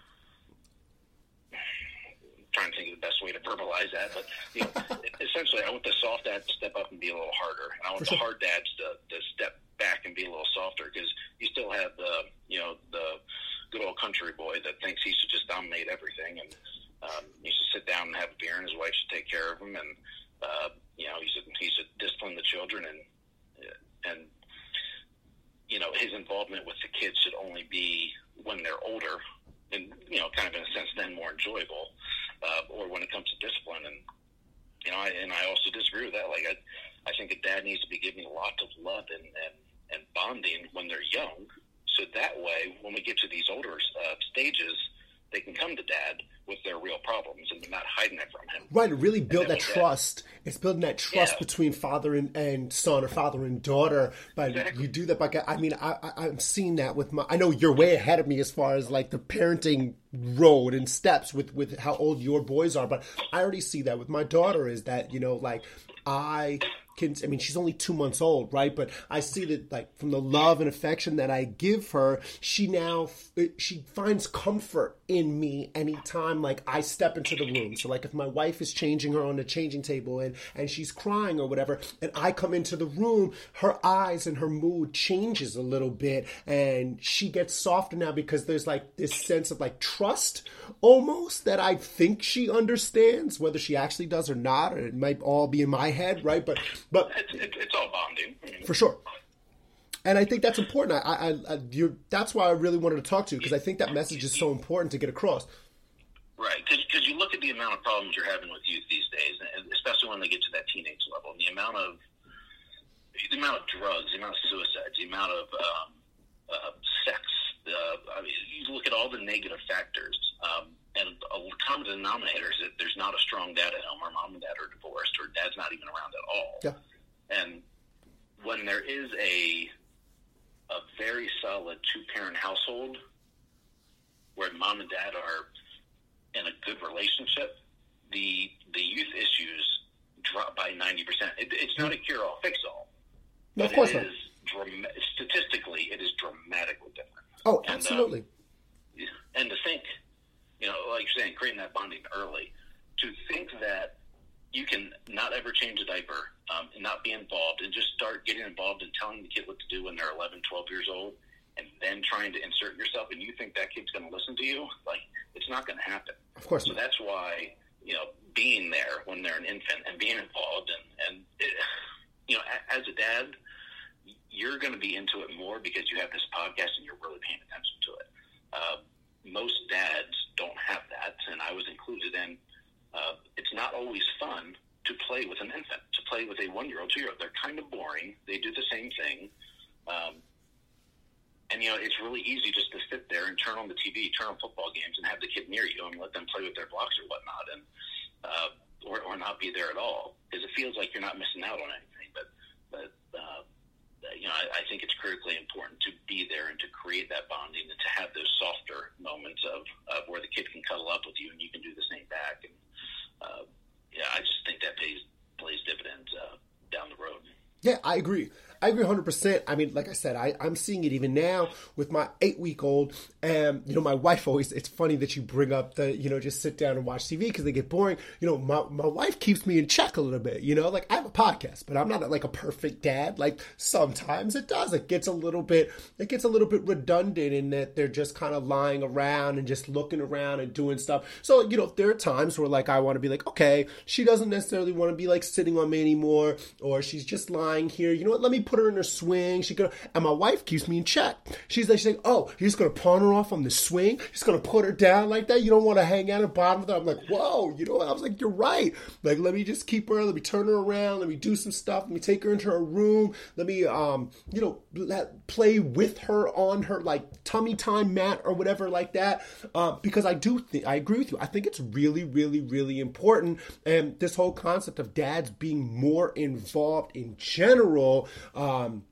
C: trying to think of the best way to verbalize that, but you know, essentially, I want the soft dads to step up and be a little harder, and I want the hard dads to, to step back and be a little softer because you still have the you know the good old country boy that thinks he should just dominate everything, and um, he should sit down and have a beer, and his wife should take care of him, and uh, you know he should he should discipline the children, and and you know his involvement with the kids should only be when they're older and you know, kind of in a sense, then more enjoyable uh, or when it comes to discipline. And you know, I, and I also disagree with that. Like, I, I think a dad needs to be giving lots of love and and, and bonding when they're young, so that way, when we get to these older uh, stages, they can come to dad with their real problems and they're not hiding it from him.
B: Right, really build that trust. Dad. It's building that trust yeah. between father and, and son or father and daughter. But exactly. you do that by, I mean, I, I, I'm seeing that with my, I know you're way ahead of me as far as like the parenting road and steps with, with how old your boys are. But I already see that with my daughter is that, you know, like I can I mean she's only two months old, right? But I see that like from the love and affection that I give her, she now she finds comfort in me anytime like I step into the room. So like if my wife is changing her on the changing table and and she's crying or whatever, and I come into the room, her eyes and her mood changes a little bit, and she gets softer now because there's like this sense of like trust almost that I think she understands, whether she actually does or not, or it might all be in my head, right? But but
C: it's, it's all bonding
B: for sure. And I think that's important. I, I, I that's why I really wanted to talk to you because I think that message is so important to get across.
C: Right, because you look at the amount of problems you're having with youth these days, especially when they get to that teenage level, and the amount of the amount of drugs, the amount of suicides, the amount of um, uh, sex Uh, I mean, you look at all the negative factors, um, and a common denominator is that there's not a strong dad at home, or mom and dad are divorced, or dad's not even around at all.
B: Yeah.
C: And when there is a a very solid two parent household where mom and dad are in a good relationship, the the youth issues drop by ninety percent. It, it's not a cure all fix all.
B: No, of course
C: it
B: not.
C: is statistically, it is dramatically different.
B: Oh,
C: And, um,
B: absolutely.
C: and to think, you know, like you're saying, creating that bonding early, to think that you can not ever change a diaper um, and not be involved and just start getting involved and telling the kid what to do when they're 11, 12 years old and then trying to insert yourself and you think that kid's going to listen to you, like, it's not going to happen.
B: of course
C: So
B: not.
C: that's why, you know, being there when they're an infant and being involved and, and it, you know, as a dad, you're going to be into it more because you have this podcast and you're really paying attention to it. Uh, most dads don't have that, and I was included in. Uh, it's not always fun to play with an infant, to play with a one-year-old, two-year-old. They're kind of boring. They do the same thing. Um, and you know, it's really easy just to sit there and turn on the TV, turn on football games, and have the kid near you and let them play with their blocks or whatnot, and uh, or, or not be there at all because it feels like you're not missing out on anything. But but uh, you know, I, I think it's critically important to be there and to create that bonding and to have those softer moments of, of where the kid can cuddle up with you and you can do the same back. And uh, yeah, I just think that pays plays dividends uh, down the road.
B: Yeah, I agree. I agree 100%. I mean, like I said, I, I'm seeing it even now with my eight week old. And, you know, my wife always, it's funny that you bring up the, you know, just sit down and watch TV because they get boring. You know, my, my wife keeps me in check a little bit, you know, like I have a podcast, but I'm not like a perfect dad. Like sometimes it does. It gets a little bit, it gets a little bit redundant in that they're just kind of lying around and just looking around and doing stuff. So, you know, there are times where like I want to be like, okay, she doesn't necessarily want to be like sitting on me anymore, or she's just lying here. You know what? Let me put her in her swing. She could, and my wife keeps me in check. She's like, she's like, oh, you're just gonna pawn her off on the swing. You're just gonna put her down like that. You don't want to hang out at the bottom of that. I'm like, whoa, you know what? I was like, you're right. Like, let me just keep her. Let me turn her around. Let me do some stuff. Let me take her into her room. Let me, um, you know, let play with her on her like tummy time mat or whatever like that. Um, because I do think I agree with you. I think it's really, really, really important. And this whole concept of dads being more involved in general. Um,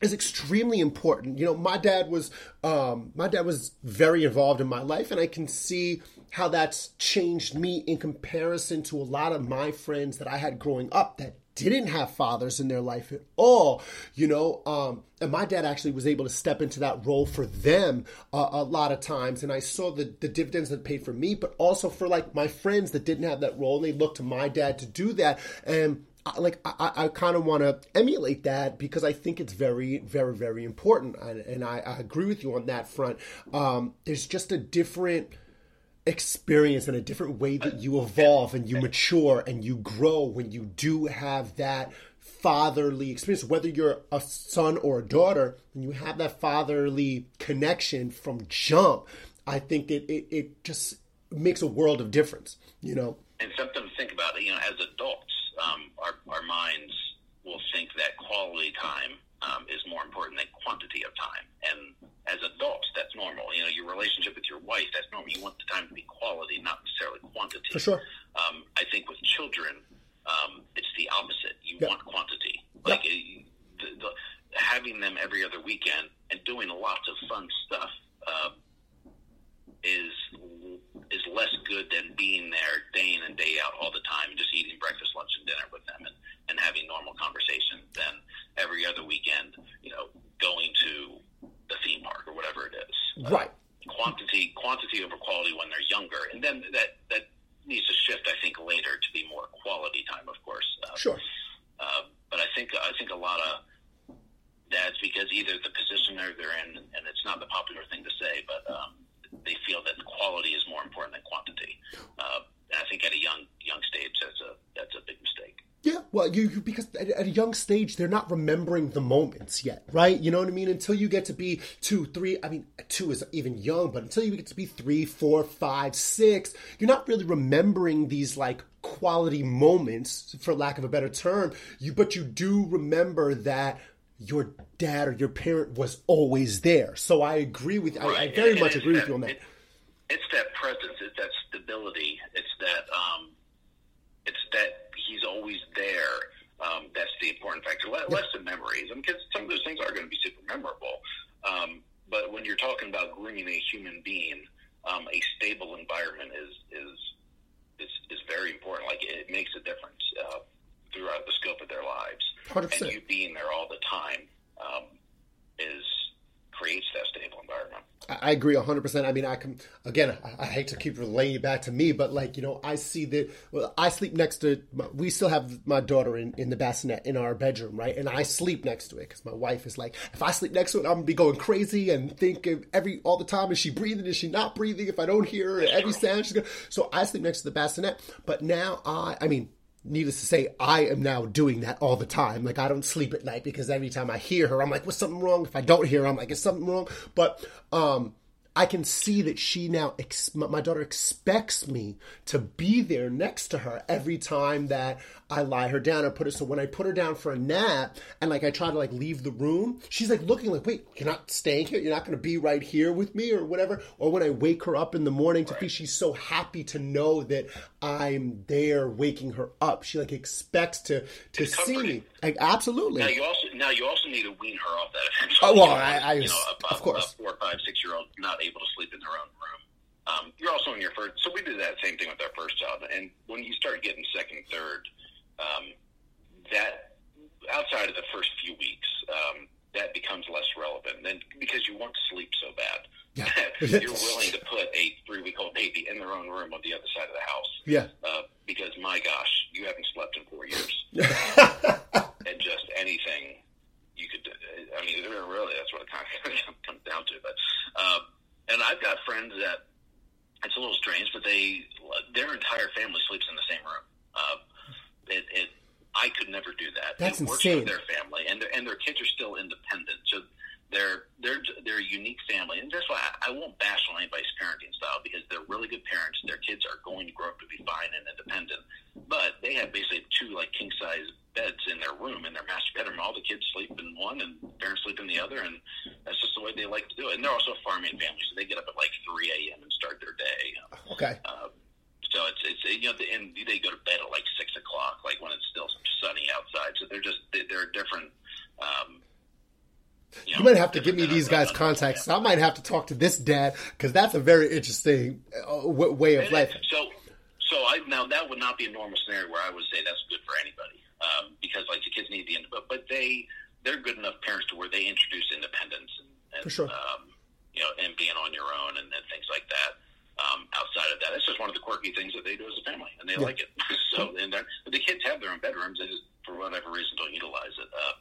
B: is extremely important. You know, my dad was um, my dad was very involved in my life, and I can see how that's changed me in comparison to a lot of my friends that I had growing up that didn't have fathers in their life at all. You know, um, and my dad actually was able to step into that role for them a lot of times, and I saw the the dividends that paid for me, but also for like my friends that didn't have that role, and they looked to my dad to do that, and like I, I kind of want to emulate that because I think it's very, very, very important, and, and I, I agree with you on that front. Um, there's just a different experience and a different way that you evolve and you mature and you grow when you do have that fatherly experience whether you're a son or a daughter and you have that fatherly connection from jump i think it, it, it just makes a world of difference you know
C: and something to think about. It, you know, as adults, um, our our minds will think that quality time um, is more important than quantity of time. And as adults, that's normal. You know, your relationship with your wife, that's normal. You want the time to be quality, not necessarily quantity.
B: for sure
C: Um, I think with children, um, it's the opposite. You
B: Yeah.
C: want quantity.
B: Yeah.
C: Like uh, the, the, having them every other weekend and doing lots of fun stuff uh, is is less good than being there day in and day out all the time and just eating breakfast, lunch, and dinner with them and, and having normal conversation than every other weekend, you know, going to the theme park or whatever it is. Uh,
B: right
C: quantity quantity over quality when they're younger, and then that that needs to shift. I think later to be more quality time, of course. Uh,
B: sure
C: uh, but I think I think a lot of dads, because either the position they're, they're in, and it's not the popular thing to say, but um, they feel that quality is more important than quantity. Uh, and I think at a young young stage, that's a that's a big mistake.
B: Yeah, well, you, you because at, at a young stage they're not remembering the moments yet, right? You know what I mean? Until you get to be two, three. I mean, two is even young, but until you get to be three, four, five, six, you're not really remembering these like quality moments, for lack of a better term. You, but you do remember that your dad or your parent was always there. So I agree with right. I, I, very and much agree
C: that,
B: with you on that.
C: It, it's that presence, it's that stability, it's that um, it's that he's always there. Um, that's the important factor. Less, yeah. than memories, because I mean, some of those things are going to be super memorable. Um, but when you're talking about grooming a human being, um, a stable environment is is is is very important. Like it makes a difference uh, throughout the scope of their lives.
B: 100%.
C: And you being there all the time um, is creates that stable environment.
B: I agree 100%. I mean, I can, again, I, I, hate to keep relaying it back to me, but like, you know, I see that, well, I sleep next to, we still have my daughter in, in the bassinet in our bedroom, right? And I sleep next to it because my wife is like, if I sleep next to it, I'm going to be going crazy and think every, all the time, is she breathing? Is she not breathing? If I don't hear her, every sound she's going to, so I sleep next to the bassinet. But now I, I mean, needless to say, I am now doing that all the time. Like I don't sleep at night because every time I hear her, I'm like, "What's something wrong?" If I don't hear her, I'm like, "Is something wrong?" But um, I can see that she now, ex- my daughter expects me to be there next to her every time that I lie her down or put her. So when I put her down for a nap and like I try to like leave the room, she's like looking like, wait, you're not staying here? You're not going to be right here with me or whatever. Or when I wake her up in the morning to right. she's so happy to know that I'm there waking her up. She like expects to to it's see comforting. me. Like, absolutely.
C: Now you also now you also need to wean her off that eventually.
B: Oh well, I, I
C: you know,
B: a, of course,
C: a four, five, six year old not able to sleep in their own room. Um, you're also in your first, so we did that same thing with our first child. And when you start getting second, third, um, that outside of the first few weeks, um, that becomes less relevant. Then because you want to sleep so bad. Yeah. you're willing to put a three week old baby in their own room on the other side of the house.
B: Yeah.
C: Uh, because my gosh, you haven't slept in four years. and just anything you could, I mean, really, that's what it kind of comes down to. But, um, and I've got friends that it's a little strange, but they, their entire family sleeps in the same room. Uh, it, it, I could never do that.
B: That's
C: it works
B: insane.
C: for their family, and their, and their kids are still independent. So they're they're they're a unique family, and that's why I, I won't bash on anybody's parenting style because they're really good parents. Their kids are going to grow up to be fine and independent, but they have basically two like king size beds in their room in their master bedroom. All the kids sleep in one, and parents sleep in the other, and that's just the way they like to do it. And they're also a farming family, so they get up at like three a.m. and start their day.
B: Okay.
C: Uh, so it's it's you know and they go to bed at like six o'clock, like when it's still sunny outside. So they're just they're different. Um,
B: you, know, you, might have to give me these guys' contacts. I might have to talk to this dad because that's a very interesting uh, way of life.
C: So, so I now that would not be a normal scenario where I would say that's good for anybody um, because like the kids need the but but they they're good enough parents to where they introduce independence and, and
B: for sure.
C: Um, you know, and being on your own and, and things like that. Um, outside of that, it's just one of the quirky things that they do as a family, and they yeah. like it. so, and the kids have their own bedrooms; they just, for whatever reason, don't utilize it. Uh,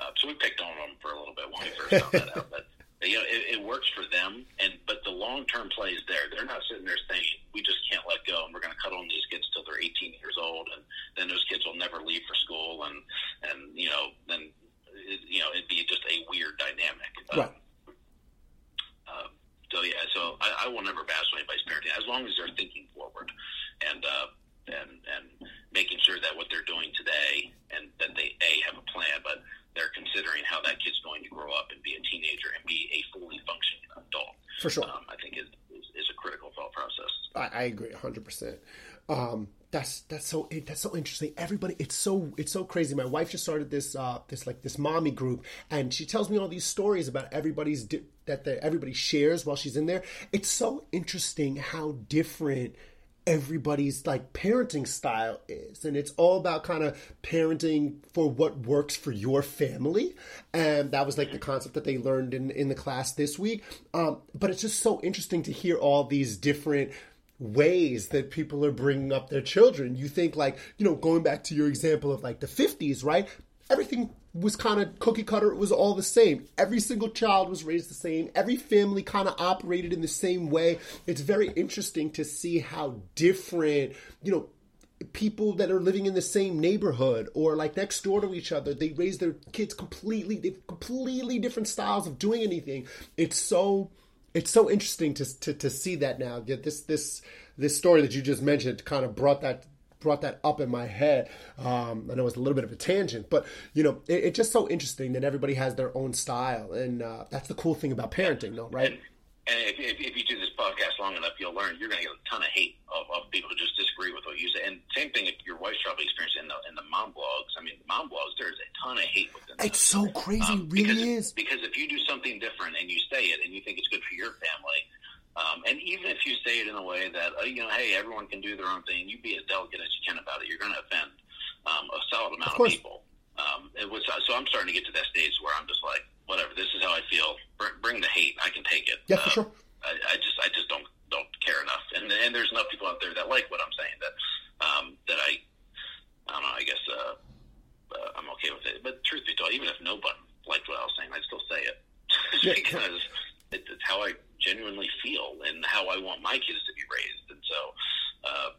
C: uh, so we picked on them for a little bit when we first found that out. But you know, it, it works for them, and but the long term play is there. They're not sitting there saying we just can't let go, and we're going to cut on these kids till they're 18 years old, and then those kids will never leave for school, and and you know, then it, you know, it'd be just a weird dynamic.
B: Right.
C: Um, uh, so yeah, so I, I will never bash anybody's parenting as long as they're thinking forward, and uh, and and making sure that what they're doing today and that they a have a plan, but they're considering how that kid's going to grow up and be a teenager and be a fully functioning adult.
B: For sure,
C: um, I think is, is, is a critical thought process.
B: I, I agree hundred percent. Um, that's that's so that's so interesting. Everybody, it's so it's so crazy. My wife just started this uh, this like this mommy group, and she tells me all these stories about everybody's di- that the, everybody shares while she's in there. It's so interesting how different everybody's like parenting style is and it's all about kind of parenting for what works for your family and that was like the concept that they learned in in the class this week um, but it's just so interesting to hear all these different ways that people are bringing up their children you think like you know going back to your example of like the 50s right everything was kind of cookie cutter. It was all the same. Every single child was raised the same. Every family kind of operated in the same way. It's very interesting to see how different, you know, people that are living in the same neighborhood or like next door to each other, they raise their kids completely, they've completely different styles of doing anything. It's so, it's so interesting to, to, to see that now. This, this, this story that you just mentioned kind of brought that brought that up in my head. Um, I know it's a little bit of a tangent, but you know, it, it's just so interesting that everybody has their own style, and uh, that's the cool thing about parenting, though, right?
C: And, if, if, if, you do this podcast long enough, you'll learn you're going to get a ton of hate of, of people who just disagree with what you say. And same thing, if your wife's probably experienced in the in the mom blogs. I mean, the mom blogs, there's a ton of hate within.
B: It's so crazy, um, really
C: because,
B: is.
C: Because if you do something different and you say it and you think it's good for your family, um, and even if you say it in a way that uh, you know, hey, everyone can do their own thing, you be as delicate as you can about it. You're going to offend um, a solid amount of, of people. Um, it was so I'm starting to get to that stage where I'm just like, whatever. This is how I feel. Bring, bring the hate. I can take it.
B: Yeah, for
C: um,
B: sure.
C: I, I just I just don't don't care enough. And and there's enough people out there that like what I'm saying that um, that I I don't know. I guess uh, uh, I'm okay with it. But truth be told, even if nobody liked what I was saying, I'd still say it
B: Yeah.
C: because it, it's how I genuinely feel and how I want my kids to be raised. And so, uh,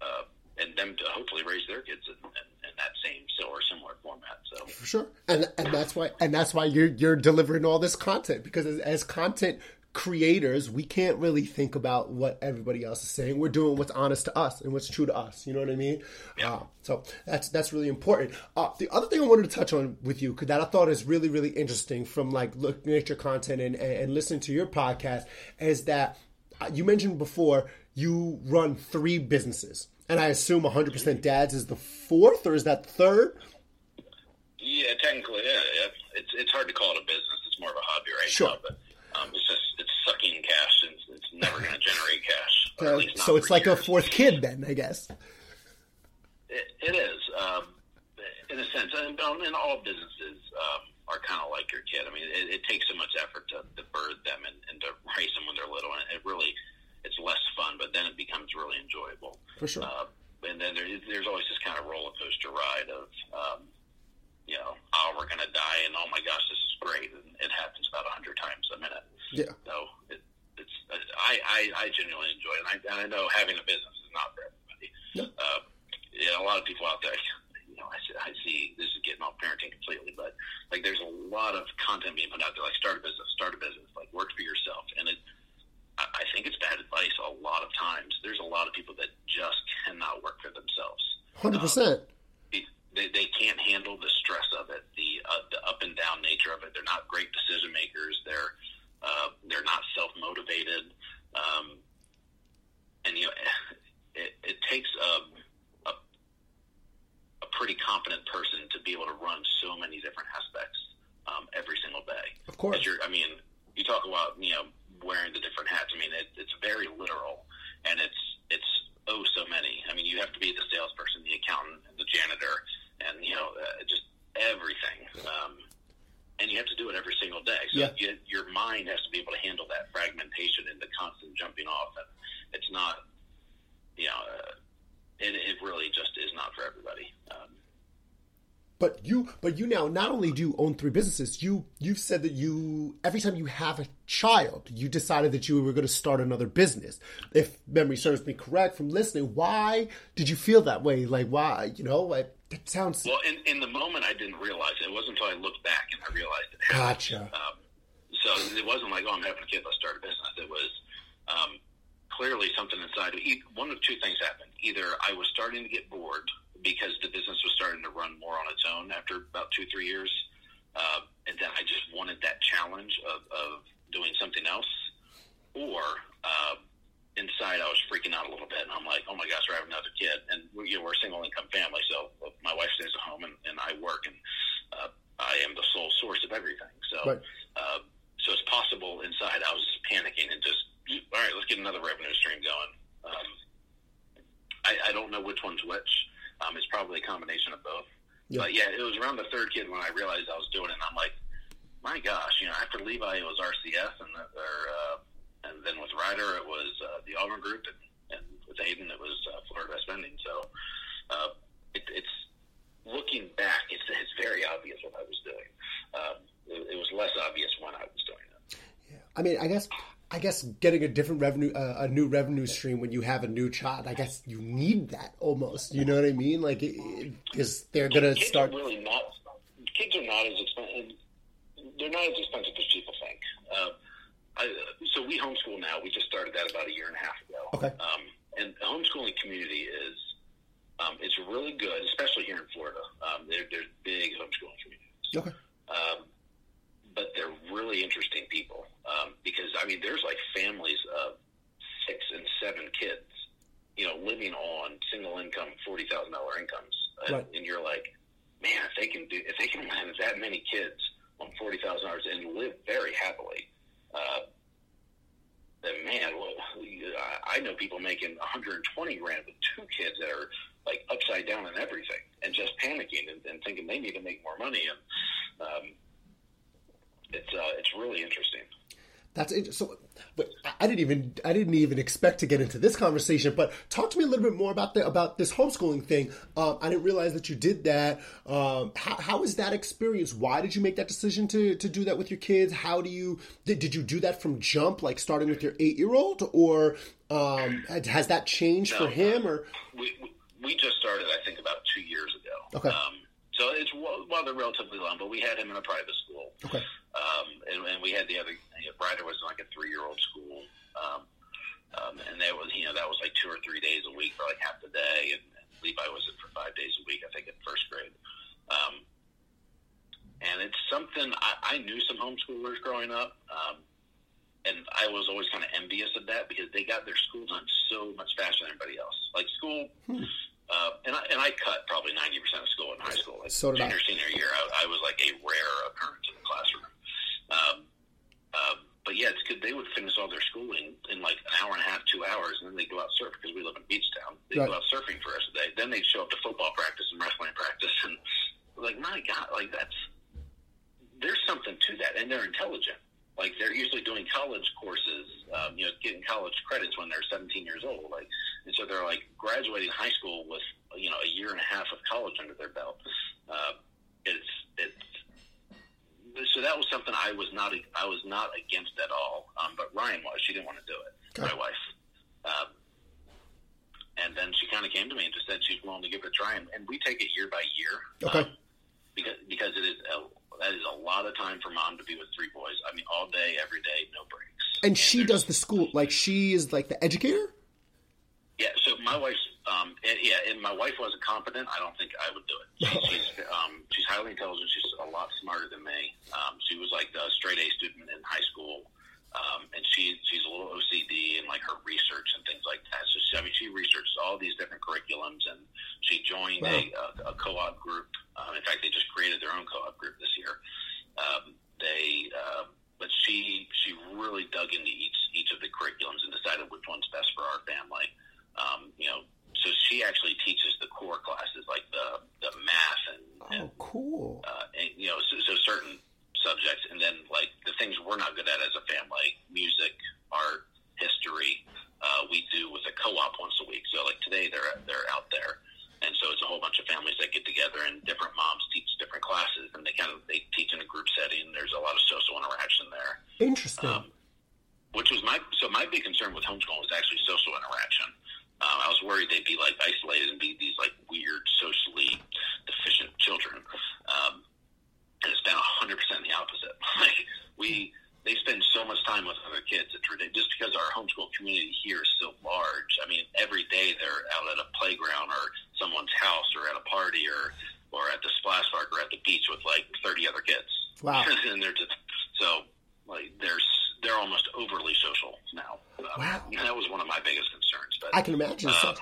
C: uh, and them to hopefully raise their kids in, in, in that same so or similar format. So
B: For sure, and and that's why and that's why you're you're delivering all this content because as, as content creators, we can't really think about what everybody else is saying. We're doing what's honest to us and what's true to us. You know what I mean?
C: Yeah.
B: Uh, so that's that's really important. Uh, the other thing I wanted to touch on with you, because that I thought is really really interesting from like looking at your content and, and, and listening to your podcast, is that uh, you mentioned before you run three businesses, and I assume 100% Dads is the fourth, or is that third?
C: yeah, technically, yeah, yeah. It's it's hard to call it a business. It's more of a hobby right
B: Sure.
C: now. But um, it's just it's sucking cash and it's never going to generate cash.
B: Uh, so it's like a fourth kid, then I guess.
C: It, it is, um, in a sense, and, um, and all businesses um, are kind of like your kid. I mean, it, it takes so much effort to, to birth them and, and to raise them when they're little, and it really it's less fun, but then it becomes really enjoyable.
B: For sure.
C: Uh, and then there, there's always this kind of roller coaster ride of, um, you know, oh, we're going to die, and oh my gosh, this is great, and it happens about a hundred times a minute.
B: Yeah.
C: So it, it's I, I I genuinely enjoy it, and I, and I know having a business is not for everybody.
B: No.
C: Uh, yeah, a lot of people out there, you know, I see, I see this is getting off parenting completely, but like there's a lot of content being put out there, like start a business, start a business, like work for yourself, and it. I I think it's bad advice a lot of times. There's a lot of people that just cannot work for themselves.
B: Hundred percent.
C: They, they can't handle the stress of it, the uh, the up and down nature of it. They're not great decision makers. They're uh, they're not self motivated, um, and you know it, it takes a, a a pretty competent person to be able to run so many different aspects um, every single day.
B: Of course.
C: 'Cause You're, I mean, you talk about you know wearing the different hats. I mean, it, it's very literal, and it's it's oh so many. I mean, you have to be the salesperson, the accountant, and the janitor, and you know uh, just everything. Um, and you have to do it every single day. So
B: Yeah.
C: you, your mind has to be able to handle that fragmentation and the constant jumping off. And it's not, you know, uh, it, it really just is not for everybody. Um,
B: But you, but you now not only do you own three businesses, you you've said that you every time you have a child, you decided that you were going to start another business. If memory serves me correct from listening, why did you feel that way? Like why? You know, like it sounds
C: well, in, in the moment, I didn't realize it. It wasn't until I looked back and I realized it.
B: gotcha.
C: Um, so it wasn't like, oh, I'm having a kid, let's start a business. It was um, clearly something inside. One of two things happened. Either I was starting to get bored because the business was starting to run more on its own after about two, three years, uh, and then I just wanted that challenge of, of doing something else, or uh, inside I was freaking out a little bit, and I'm like, oh my gosh, we're having another kid, and we, you know, we're a single income family, so my wife stays at home and, and I work, and uh, I am the sole source of everything. So,
B: Right.
C: uh, so it's possible inside I was panicking and just, all right, let's get another revenue stream going. Um, I, I don't know which one's which. Um, it's probably a combination of both.
B: Yeah.
C: But yeah, it was around the third kid when I realized I was doing it, and I'm like, my gosh, you know, after Levi it was RCS, and the, or uh, and then with Ryder it was uh, the Auburn Group, and, and with Aiden it was uh, Florida Best Vending. So uh, it, it's looking back, it's it's very obvious what I was doing. Um, it, it was less obvious when I was doing it.
B: I mean, I guess I guess getting a different revenue, uh, a new revenue stream when you have a new child, I guess you need that almost. You know what I mean? Like because they're gonna start.
C: Really not. Kids are not as expensive. They're not as expensive as people think. Uh, I, so we homeschool now. We just started that about a year and a half ago.
B: Okay.
C: Um, and the homeschooling community is Um, it's really good, especially here in Florida. Um, there, there's big homeschooling communities.
B: Okay.
C: Um, but they're really interesting people um, because I mean, there's like families of six and seven kids, you know, living on single income, forty thousand dollar incomes, and,
B: Right.
C: and you're like, man, if they can do, if they can have that many kids on forty thousand dollars and live very happily, uh, then man, well, I- I know people making 120 grand with two kids that are like upside down and everything, and just panicking and, and thinking they need to make more money, and um, it's uh, it's really interesting.
B: That's it. So, but I didn't even I didn't even expect to get into this conversation. But talk to me a little bit more about the about this homeschooling thing. Um, I didn't realize that you did that. Um, how that experience? Why did you make that decision to to do that with your kids? How do you did, did you do that from jump, like starting with your eight year old, or um, has that changed for
C: No.
B: him? Or
C: We we- just started, I think, about two years ago.
B: Okay.
C: Um, so it's well, well, they're relatively long, but we had him in a private school.
B: okay,
C: um, and, and we had the other. You know, Ryder was in like a three-year-old school, um, um, and that was you know that was like two or three days a week for like half the day, and, and Levi was it for five days a week, I think, in first grade. Um, and it's something I, I knew some homeschoolers growing up, um, and I was always kind of envious of that because they got their school done so much faster than everybody else. Like school. Uh, and I and I cut probably ninety percent of school in high school. Like
B: So did I.
C: senior year, I, I was like a rare occurrence in the classroom. Um, um, but yeah, it's good. They would finish all their schooling in like an hour and a half, two hours, and then they go out surf because we live in beach town. They
B: Right.
C: go out surfing for the rest of the day. Then they show up to football practice and wrestling practice, and like my God, like that's there's something to that, and they're intelligent. Like they're usually doing college courses, um, you know, getting college credits when they're 17 years old. Like, and so they're like graduating high school with you know a year and a half of college under their belt. Uh, it's it's so that was something I was not I was not against at all. Um, but Ryan was. She didn't want to do it.
B: Okay.
C: My wife. Um, and then she kind of came to me and just said she's willing to give it a try, and, and we take it year by year.
B: Okay.
C: Um, because because it is a, that is a lot of time for mom to be with three boys. I mean, all day, every day, no breaks.
B: and she does the school like she is like the educator.
C: Yeah, so my wife's, um, and, yeah, and my wife wasn't competent. I don't think I would do it. She's, um, she's highly intelligent. She's a lot smarter than me. Um, she was like a straight A student in high school, um, and she she's a little OCD and like her research and things like that. So she, I mean, she researched all these different curriculums, and she joined a, a, a co-op group. Um, in fact, they just created their own co-op group this year. Um, they, uh, but she she really dug into each each of the curriculums and decided which one's best for our family. Um, you know, so she actually teaches the core classes like the the math and, and
B: Oh, cool.
C: uh, and, you know, so, so certain subjects, and then like the things we're not good at as a family, music, art, history, uh, we do with a co-op once a week. So like today, they're they're out there, and so it's a whole bunch of families that get together, and different moms teach different classes, and they kind of they teach in a group setting. There's a lot of social interaction there
B: Interesting.
C: um, which was my so my big concern with homeschooling was actually social interaction. Worried they'd be like isolated and be these like weird socially deficient children, um, and it's been hundred percent the opposite. Like we they spend so much time with other kids. It's ridiculous. Just because our homeschool community here is so large. I mean, every day they're out at a playground or someone's house or at a party or or at the splash park or at the beach with like thirty other kids.
B: Wow.
C: and they're just so like they're s- they're almost overly social now. Uh,
B: Wow.
C: and that was one of my biggest concerns. But
B: I can imagine.
C: uh,
B: So,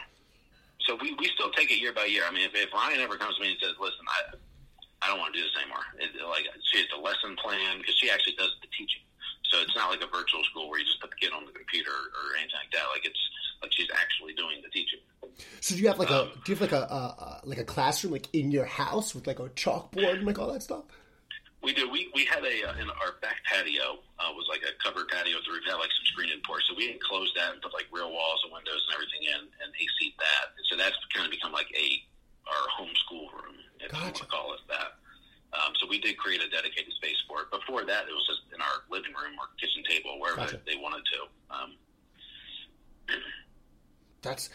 C: so we, we still take it year by year. I mean, if, if Ryan ever comes to me and says, "Listen, I I don't want to do this anymore," it, like she has a lesson plan because she actually does the teaching. So it's not like a virtual school where you just put the kid on the computer or anything like that. Like it's like she's actually doing the teaching.
B: so do you have like a
C: um,
B: do you have like a, a, a like a classroom like in your house with like a chalkboard and like all that stuff?
C: We do. We we had a uh, in our back patio uh, was like a covered patio with the roof had like some screened porch. So we enclosed that and put like real walls and windows and everything in and AC that. And so that's kind of become like a our homeschool room, if you want
B: Gotcha.
C: to call it that. Um, so we did create a dedicated space for it. Before that, it was just in our living room or kitchen table, wherever
B: Gotcha.
C: they wanted to. Um,
B: That's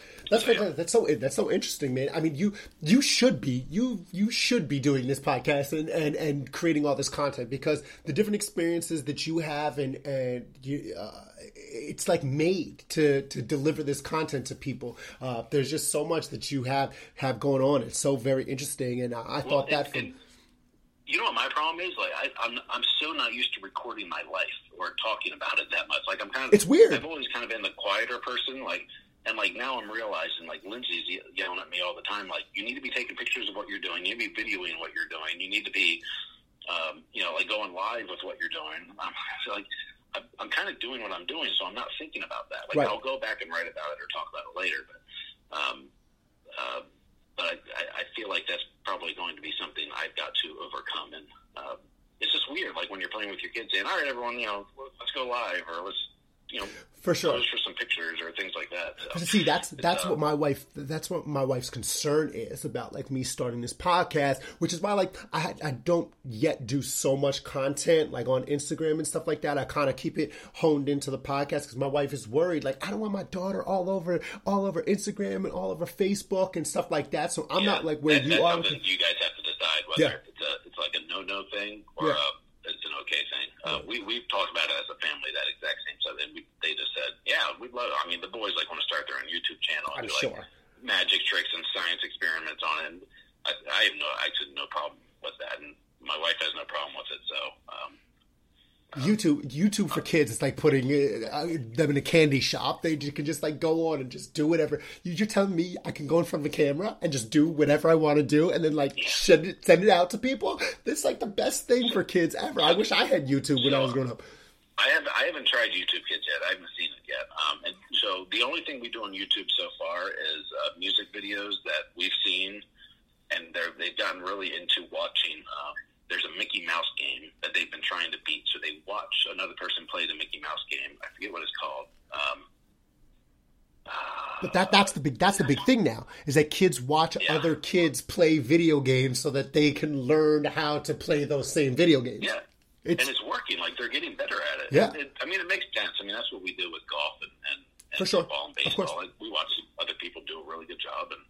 B: that's so, that's so interesting, man. I mean, you you should be you you should be doing this podcast and and and creating all this content because the different experiences that you have and and you, uh, it's like made to to deliver this content to people. Uh, there's just so much that you have have going on. It's so very interesting, and I, I well, thought that from.
C: you know what my problem is? Like I, I'm, I'm so not used to recording my life or talking about it that much. Like I'm kind of,
B: it's weird.
C: I've always kind of been the quieter person. Like and like now I'm realizing, like Lindsay's yelling at me all the time, like you need to be taking pictures of what you're doing. You need to be videoing what you're doing. You need to be, um, you know, like going live with what you're doing. I'm like, I'm, I'm kind of doing what I'm doing, so I'm not thinking about that. Like right. I'll go back and write about it or talk about it later, but, um, uh, but I, I feel like that's probably going to be something I've got to overcome. And uh, it's just weird, like when you're playing with your kids, saying, "All right, everyone, you know, let's go live," or let's you know,
B: for sure,
C: pose for some pictures or things like that. So,
B: See, that's that's uh, what my wife that's what my wife's concern is about, like me starting this podcast, which is why like I I don't yet do so much content like on Instagram and stuff like that. I kind of keep it honed into the podcast because my wife is worried. Like I don't want my daughter all over all over Instagram and all over Facebook and stuff like that. So I'm yeah, not like where
C: that,
B: you are.
C: You guys have to decide whether yeah. it's a it's like a no no thing or yeah. a it's an okay thing. Uh, we we've talked about it as a family that exact same stuff, and we, they just said, yeah, we'd love. I mean, the boys like want to start their own YouTube channel and I'm do sure. like magic tricks and science experiments on it. And I, I have no, I have no problem with that, and my wife has no problem with it. So. Um,
B: YouTube YouTube for kids, it's like putting uh, them in a candy shop. They can just like go on and just do whatever. You're telling me I can go in front of the camera and just do whatever I want to do, and then like send it send it out to people. This is like the best thing for kids ever. I wish I had YouTube when I was growing up.
C: I have I haven't tried YouTube Kids yet. I haven't seen it yet. Um, and so the only thing we do on YouTube so far is uh, music videos that we've seen, and they're they've gotten really into watching. Um, there's a Mickey Mouse game that they've been trying to beat. So they watch another person play the Mickey Mouse game. I forget what it's called. Um,
B: uh, but that that's the big that's the big thing now is that kids watch yeah. other kids play video games so that they can learn how to play those same video games.
C: Yeah. It's, and it's working. Like they're getting better at it.
B: Yeah.
C: It, I mean, it makes sense. I mean, that's what we do with golf and, and, and
B: For sure.
C: football and baseball. Like, we watch other people do a really good job, and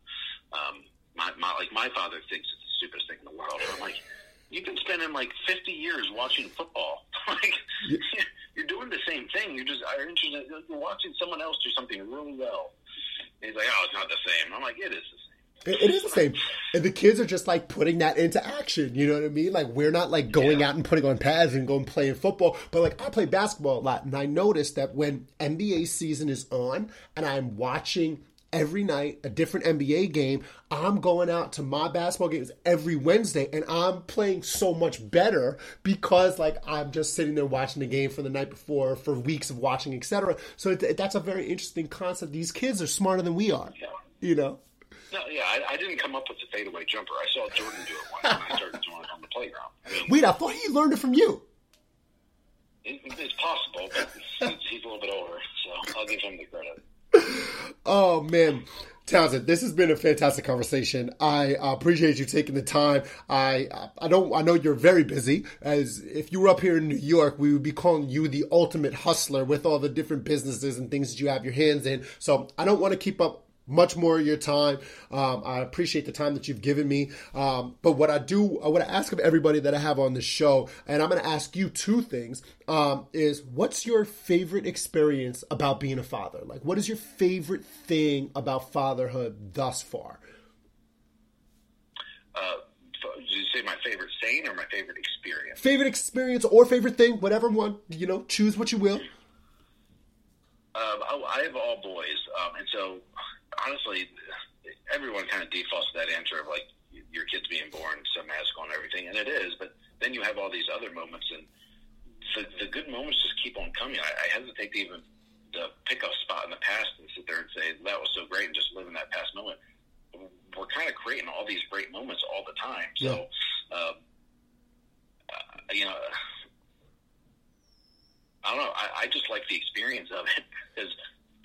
C: um, my, my like my father thinks it's the stupidest thing in the world. I'm like, you've been spending like 50 years watching football. like yeah. you're doing the same thing. You're just are interested. You're watching someone else do something really well. And he's like, oh, it's not the same. I'm like, it is the same.
B: It, it is the same, and the kids are just like putting that into action. You know what I mean? Like we're not like going yeah. out and putting on pads and going playing football, but like I play basketball a lot, and I noticed that when NBA season is on and I'm watching every night, a different NBA game. I'm going out to my basketball games every Wednesday and I'm playing so much better because like I'm just sitting there watching the game for the night before for weeks of watching, etc. So it, that's a very interesting concept. These kids are smarter than we are, yeah. you know.
C: No, yeah, I, I, didn't come up with the fadeaway jumper. I saw Jordan do it once when I started doing it on the playground.
B: I mean, Wait, I thought he learned it from you.
C: It, it's possible, but he's, he's a little bit older, so I'll give him the credit
B: oh man. Townsend, this has been a fantastic conversation. I appreciate you taking the time. I I don't I know you're very busy. As if you were up here in New York, we would be calling you the ultimate hustler with all the different businesses and things that you have your hands in. So I don't want to keep up much more of your time. Um, I appreciate the time that you've given me. Um, but what I do, I want to ask of everybody that I have on the show, and I'm going to ask you two things: um, is what's your favorite experience about being a father? Like, what is your favorite thing about fatherhood thus far?
C: Uh, did you say my favorite saying or my favorite experience?
B: Favorite experience or favorite thing, whatever one. You know, choose what you will.
C: Um, I, I have all boys, um, and so honestly, everyone kind of defaults to that answer of like your kids being born so magical and everything, and it is. But then you have all these other moments, and the, the good moments just keep on coming. I, I hesitate to even to pick a spot in the past and sit there and say that was so great and just live in that past moment. We're kind of creating all these great moments all the time. So, yeah. uh, uh, you know, I don't know. I, I just like the experience of it because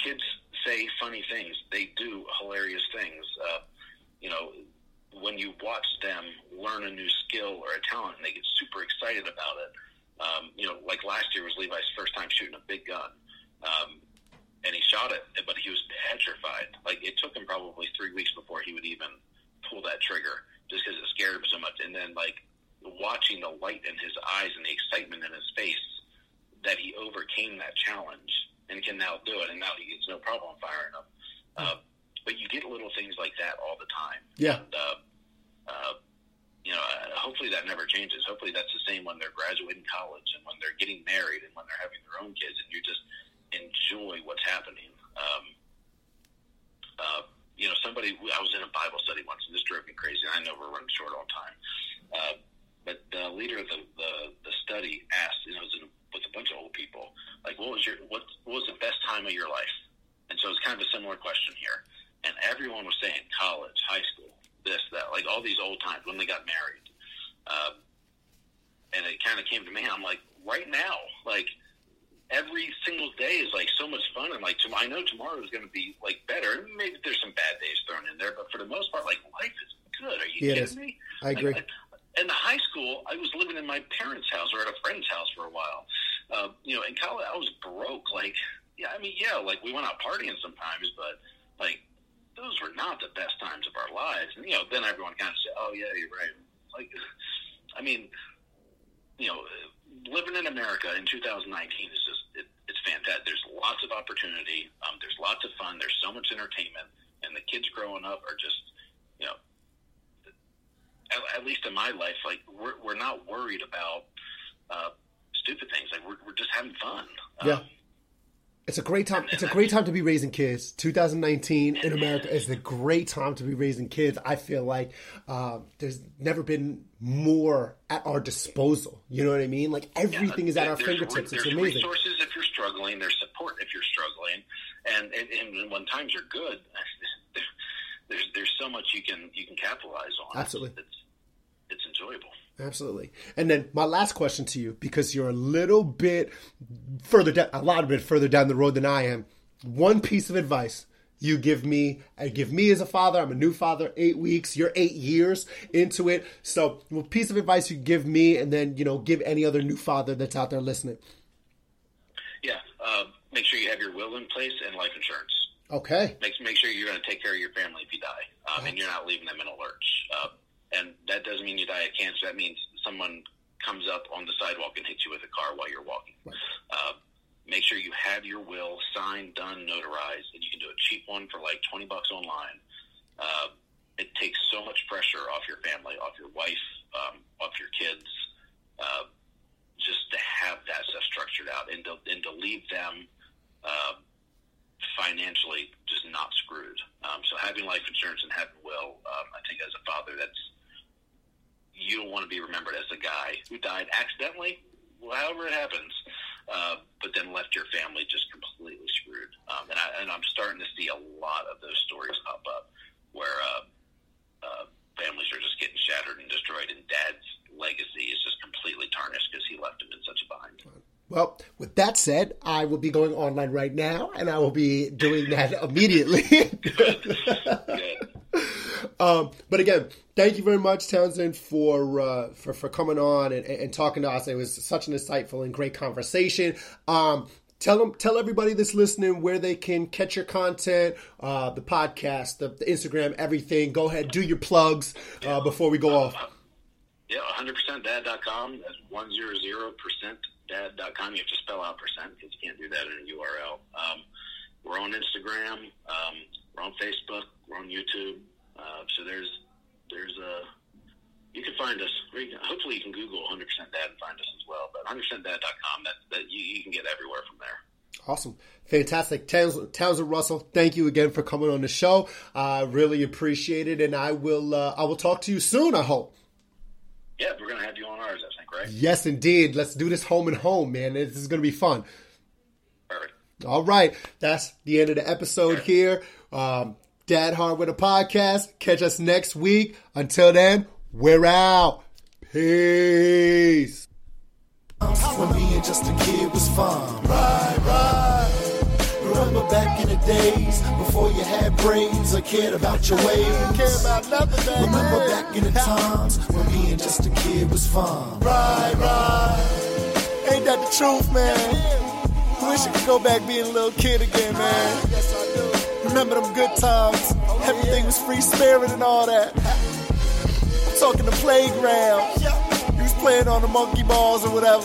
C: kids say funny things. They do hilarious things. Uh, you know, when you watch them learn a new skill or a talent, and they get super excited about it. Um, you know, like last year was Levi's first time shooting a big gun. Um, and he shot it, but he was petrified. Like it took him probably three weeks before he would even pull that trigger, just because it scared him so much. And then like watching the light in his eyes and the excitement in his face that he overcame that challenge and can now do it, and now he gets no problem firing them. Uh, but you get little things like that all the time.
B: Yeah.
C: And, uh, uh, you know, uh, hopefully that never changes. Hopefully that's the same when they're graduating college and when they're getting married and when they're having their own kids, and you just enjoy what's happening. Um, uh, you know, somebody. I was in a Bible study once, and this drove me crazy. I know we're running short on time, uh, but the leader of the, the the study asked, you know, it was in, with a bunch of old people, like, what was your what, what was the best time of your life? And so it's kind of a similar question here. And everyone was saying college, high school, this, that, like all these old times when they got married. Um, and it kind of came to me. I'm like, right now, like every single day is like so much fun, and like tom- I know tomorrow is going to be like better. Maybe there's some bad days thrown in there, but for the most part, like life is good. Are you
B: Yeah,
C: kidding me?
B: I agree.
C: Like, in the high school, I was living in my parents' house or at a friend's house for a while. Uh, you know, in college, I was broke. Like, yeah, I mean, yeah, like we went out partying sometimes, but like those were not the best times of our lives. And you know, then everyone kind of said, "Oh yeah, you're right." Like, I mean, you know, living in America in 2019 is just it, it's fantastic. There's lots of opportunity. Um, there's lots of fun. There's so much entertainment, and the kids growing up are just, you know, at, at least in my life, like we're we're not worried about uh, stupid things. Like we're we're just having fun.
B: Yeah.
C: Um,
B: It's a great time. It's a great time to be raising kids. 2019 in America is the great time to be raising kids. I feel like um, there's never been more at our disposal. You know what I mean? Like everything is at our
C: there's,
B: fingertips. It's
C: There's
B: amazing.
C: resources if you're struggling. There's support if you're struggling, and and, and when times are good, there's there's so much you can you can capitalize on.
B: Absolutely.
C: it's it's enjoyable.
B: Absolutely. And then my last question to you, because you're a little bit further down, a lot bit further down the road than I am. One piece of advice you give me, I give me as a father. I'm a new father, eight weeks. You're eight years into it. So, what piece of advice you give me, and then you know, give any other new father that's out there listening.
C: Yeah, uh, make sure you have your will in place and life insurance.
B: Okay.
C: Make make sure you're going to take care of your family if you die, um, and you're not leaving them in a lurch. Uh, and that doesn't mean you die of cancer. That means someone comes up on the sidewalk and hits you with a car while you're walking. Uh, make sure you have your will signed, done, notarized, and you can do a cheap one for like twenty bucks online. Uh, it takes so much pressure off your family, off your wife, um, off your kids, uh, just to have that stuff structured out and to, and to leave them uh, financially just not screwed. Um, so having life insurance and having will, um, I think as a father, that's you don't want to be remembered as a guy who died accidentally, however it happens, uh, but then left your family just completely screwed. Um, and, I, and I'm starting to see a lot of those stories pop up where uh, uh, families are just getting shattered and destroyed, and dad's legacy is just completely tarnished because he left him in such a bind.
B: Well, with that said, I will be going online right now, and I will be doing that immediately.
C: Good.
B: Um, but again, thank you very much, Townsend, for uh, for for coming on and, and talking to us. It was such an insightful and great conversation. Um, tell them, tell everybody that's listening where they can catch your content, uh, the podcast, the, the Instagram, everything. Go ahead, do your plugs uh, before we go off.
C: Yeah, 100%dad.com. That's 100% dad.com. You have to spell out percent because you can't do that in a URL. Um, we're on Instagram. Um, we're on Facebook. We're on YouTube. Uh, so there's there's a you can find us. or you can- Hopefully, you can Google 100% Dad and find us as well. But 100%dad.com. That that you, you can get everywhere from there.
B: Awesome. Fantastic. Townsend, Russell, thank you again for coming on the show. I really appreciate it, and I will uh, I will talk to you soon, I hope.
C: Yeah, we're gonna have you on ours. I think, right?
B: Yes, indeed. Let's do this home and home, man. This is going to be fun.
C: Perfect.
B: All right. That's the end of the episode here. Um, Dad Hard with a podcast. Catch us next week. Until then, we're out. Peace.
A: When being just a kid was fun. Right, right. Remember back in the days before you had brains or cared about your ways. Care about nothing back Remember back in the times when being just a kid was fun. Right, right. Ain't that the truth, man? Wish I could go back being a little kid again, man. Yes, I do. Remember them good times. Everything was free spirit and all that. Talking the playground. You was playing on the monkey balls or whatever.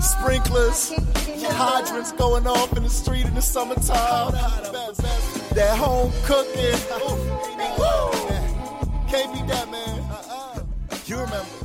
A: Sprinklers, hydrants going off in the street in the summertime. That home cooking. Can't beat that, man. You remember.